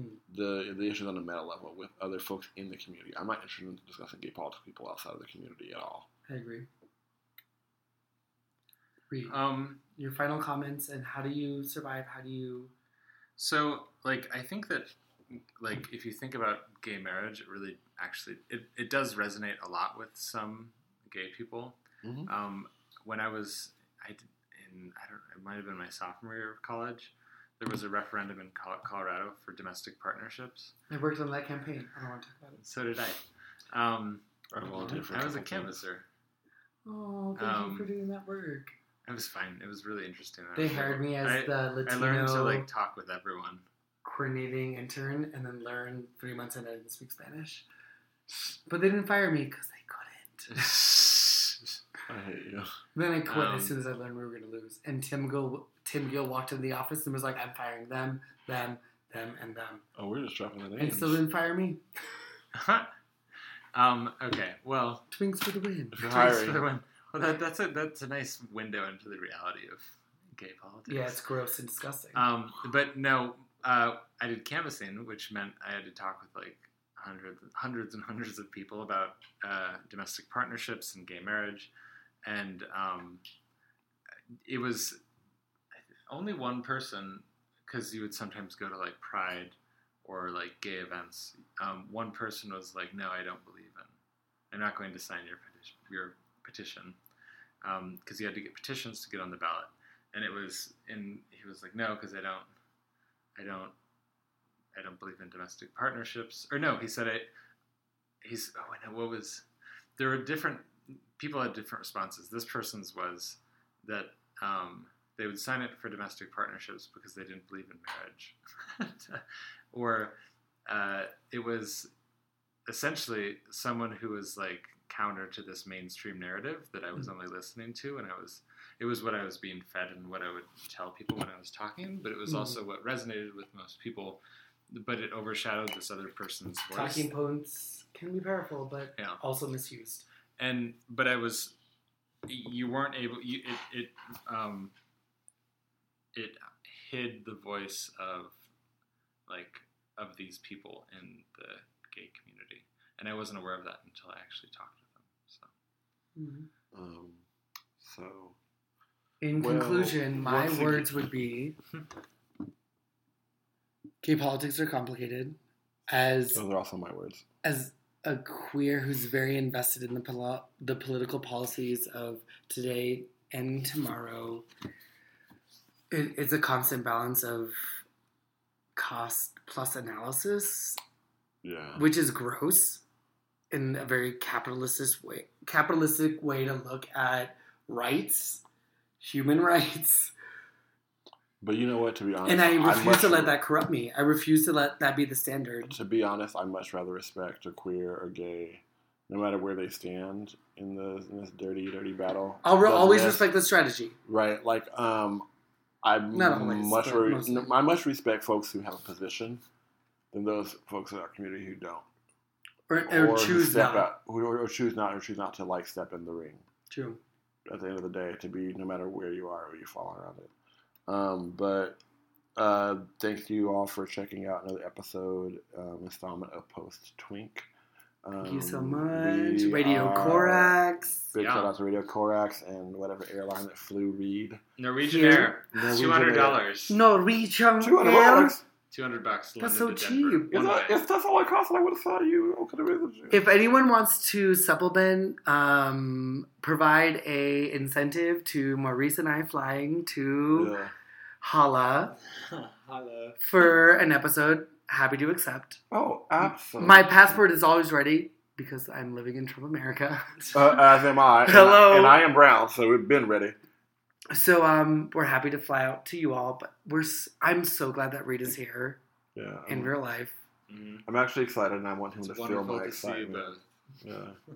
Hmm. the the issues on a meta level with other folks in the community. I'm not interested in discussing gay politics with people outside of the community at all. I agree. Reed, Um, your final comments and how do you survive? How do you? so like I think that like if you think about gay marriage, it really actually it, it does resonate a lot with some gay people. Mhm. Um, when I was I did, in I don't it might have been my sophomore year of college. There was a referendum in Colorado for domestic partnerships. I worked on that campaign. I don't want to talk about it. So did I. Um, I volunteered for I was a canvasser. Oh, thank Um, you for doing that work. It was fine. It was really interesting. They was hired me as I, the I Latino learned to like talk with everyone. coordinating intern, and then learn three months in I didn't speak Spanish. But they didn't fire me because they couldn't. I hate you. Then I quit Um, as soon as I learned we were going to lose. And Tim Gill, Tim Gill walked into the office and was like, "I'm firing them, them, them, and them," Oh, we're just dropping the names. and names. still didn't fire me. um, okay. Well, Twinks for the win. If you're for the win. Well, that, that's a that's a nice window into the reality of gay politics. Yeah, it's gross and disgusting. Um, but no, uh, I did canvassing, which meant I had to talk with like hundreds, hundreds and hundreds of people about uh, domestic partnerships and gay marriage, and um, it was only one person because you would sometimes go to like Pride or like gay events. Um, one person was like, "No, I don't believe in. I'm not going to sign your petition." Your petition. because you had to get petitions to get on the ballot, and it was and he was like, no, because I don't, I don't, I don't believe in domestic partnerships. Or no, he said it. He's oh I know what was. There were different people had different responses. This person's was that um, they would sign it for domestic partnerships because they didn't believe in marriage, or uh, it was essentially someone who was like counter to this mainstream narrative that I was only listening to, and I was it was what I was being fed and what I would tell people when I was talking, but it was Mhm. also what resonated with most people. But it overshadowed this other person's voice. Talking points can be powerful, but Yeah. also misused. and but I was you weren't able you it it um it hid the voice of like of these people in the gay community and I wasn't aware of that until I actually talked with them so Mm-hmm. Um, so In Well, conclusion, my once again- words would be gay politics are complicated. As those are also my words. as a queer who's very invested in the poli- the political policies of today and tomorrow, it, it's a constant balance of cost plus analysis, Yeah. which is gross in a very capitalistic way. Capitalistic way to look at rights, human rights, But you know what? To be honest, and I refuse to let that corrupt me. I refuse to let that be the standard. To be honest, I much rather respect a queer or gay, no matter where they stand in the in this dirty, dirty battle. I'll re- always it? respect the strategy. Right, like um, I Not always, much re- mostly. I much respect folks who have a position than those folks in our community who don't, Or, or, who choose step not. out, who, or choose not, or choose not to like step in the ring. True. At the end of the day, to be no matter where you are, or you fall around it. Um, but uh, thank you all for checking out another episode, um, installment of Post Twink. Um, Thank you so much. we Radio are- Corax. Big Yeah. shout out to Radio Corax and whatever airline that flew Reed. Norwegian Here. Air Norwegian two hundred Air. dollars Norwegian Two hundred Air. two hundred bucks That's so cheap. If, that, if that's all it cost, I would have thought you could have been. If anyone wants to supplement, um, provide a incentive to Maurice and I flying to yeah. Halle Hello. for an episode, happy to accept. Oh, absolutely. My passport is always ready because I'm living in Trump America. Uh, as am I. And- Hello. And, I am brown, so we've been ready. So um, we're happy to fly out to you all, but we're I'm so glad that Reed is here Yeah. in I'm, real life. Mhm. I'm actually excited, and I want him It's to feel my to see you excitement. Yeah.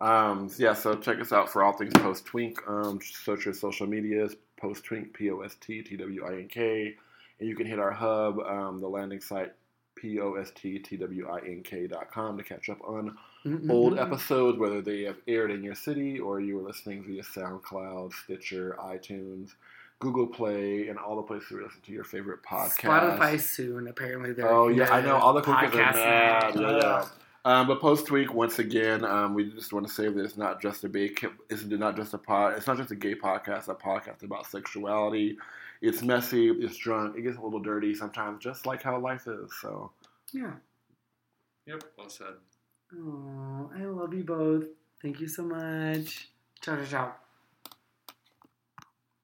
Um, so yeah, so check us out for all things Post Twink. Um, search your social medias, Post Twink, P O S T T W I N K. And you can hit our hub, um, the landing site, P O S T T W I N K dot com to catch up on Mm-mm-mm. old episodes, whether they have aired in your city or you were listening via SoundCloud, Stitcher, iTunes, Google Play, and all the places where you listen to your favorite podcast. Spotify soon. Apparently, they're Oh yeah, I know all the cookies are mad. Yeah, yeah. Um, but Post Twink once again, um, we just want to say that it's not just a big, it's not just a pod, it's not just a gay podcast. A podcast about sexuality. It's messy. It's drunk. It gets a little dirty sometimes, just like how life is. So Yeah. Yep, well said. Oh, I love you both. Thank you so much. Ciao, ciao, ciao.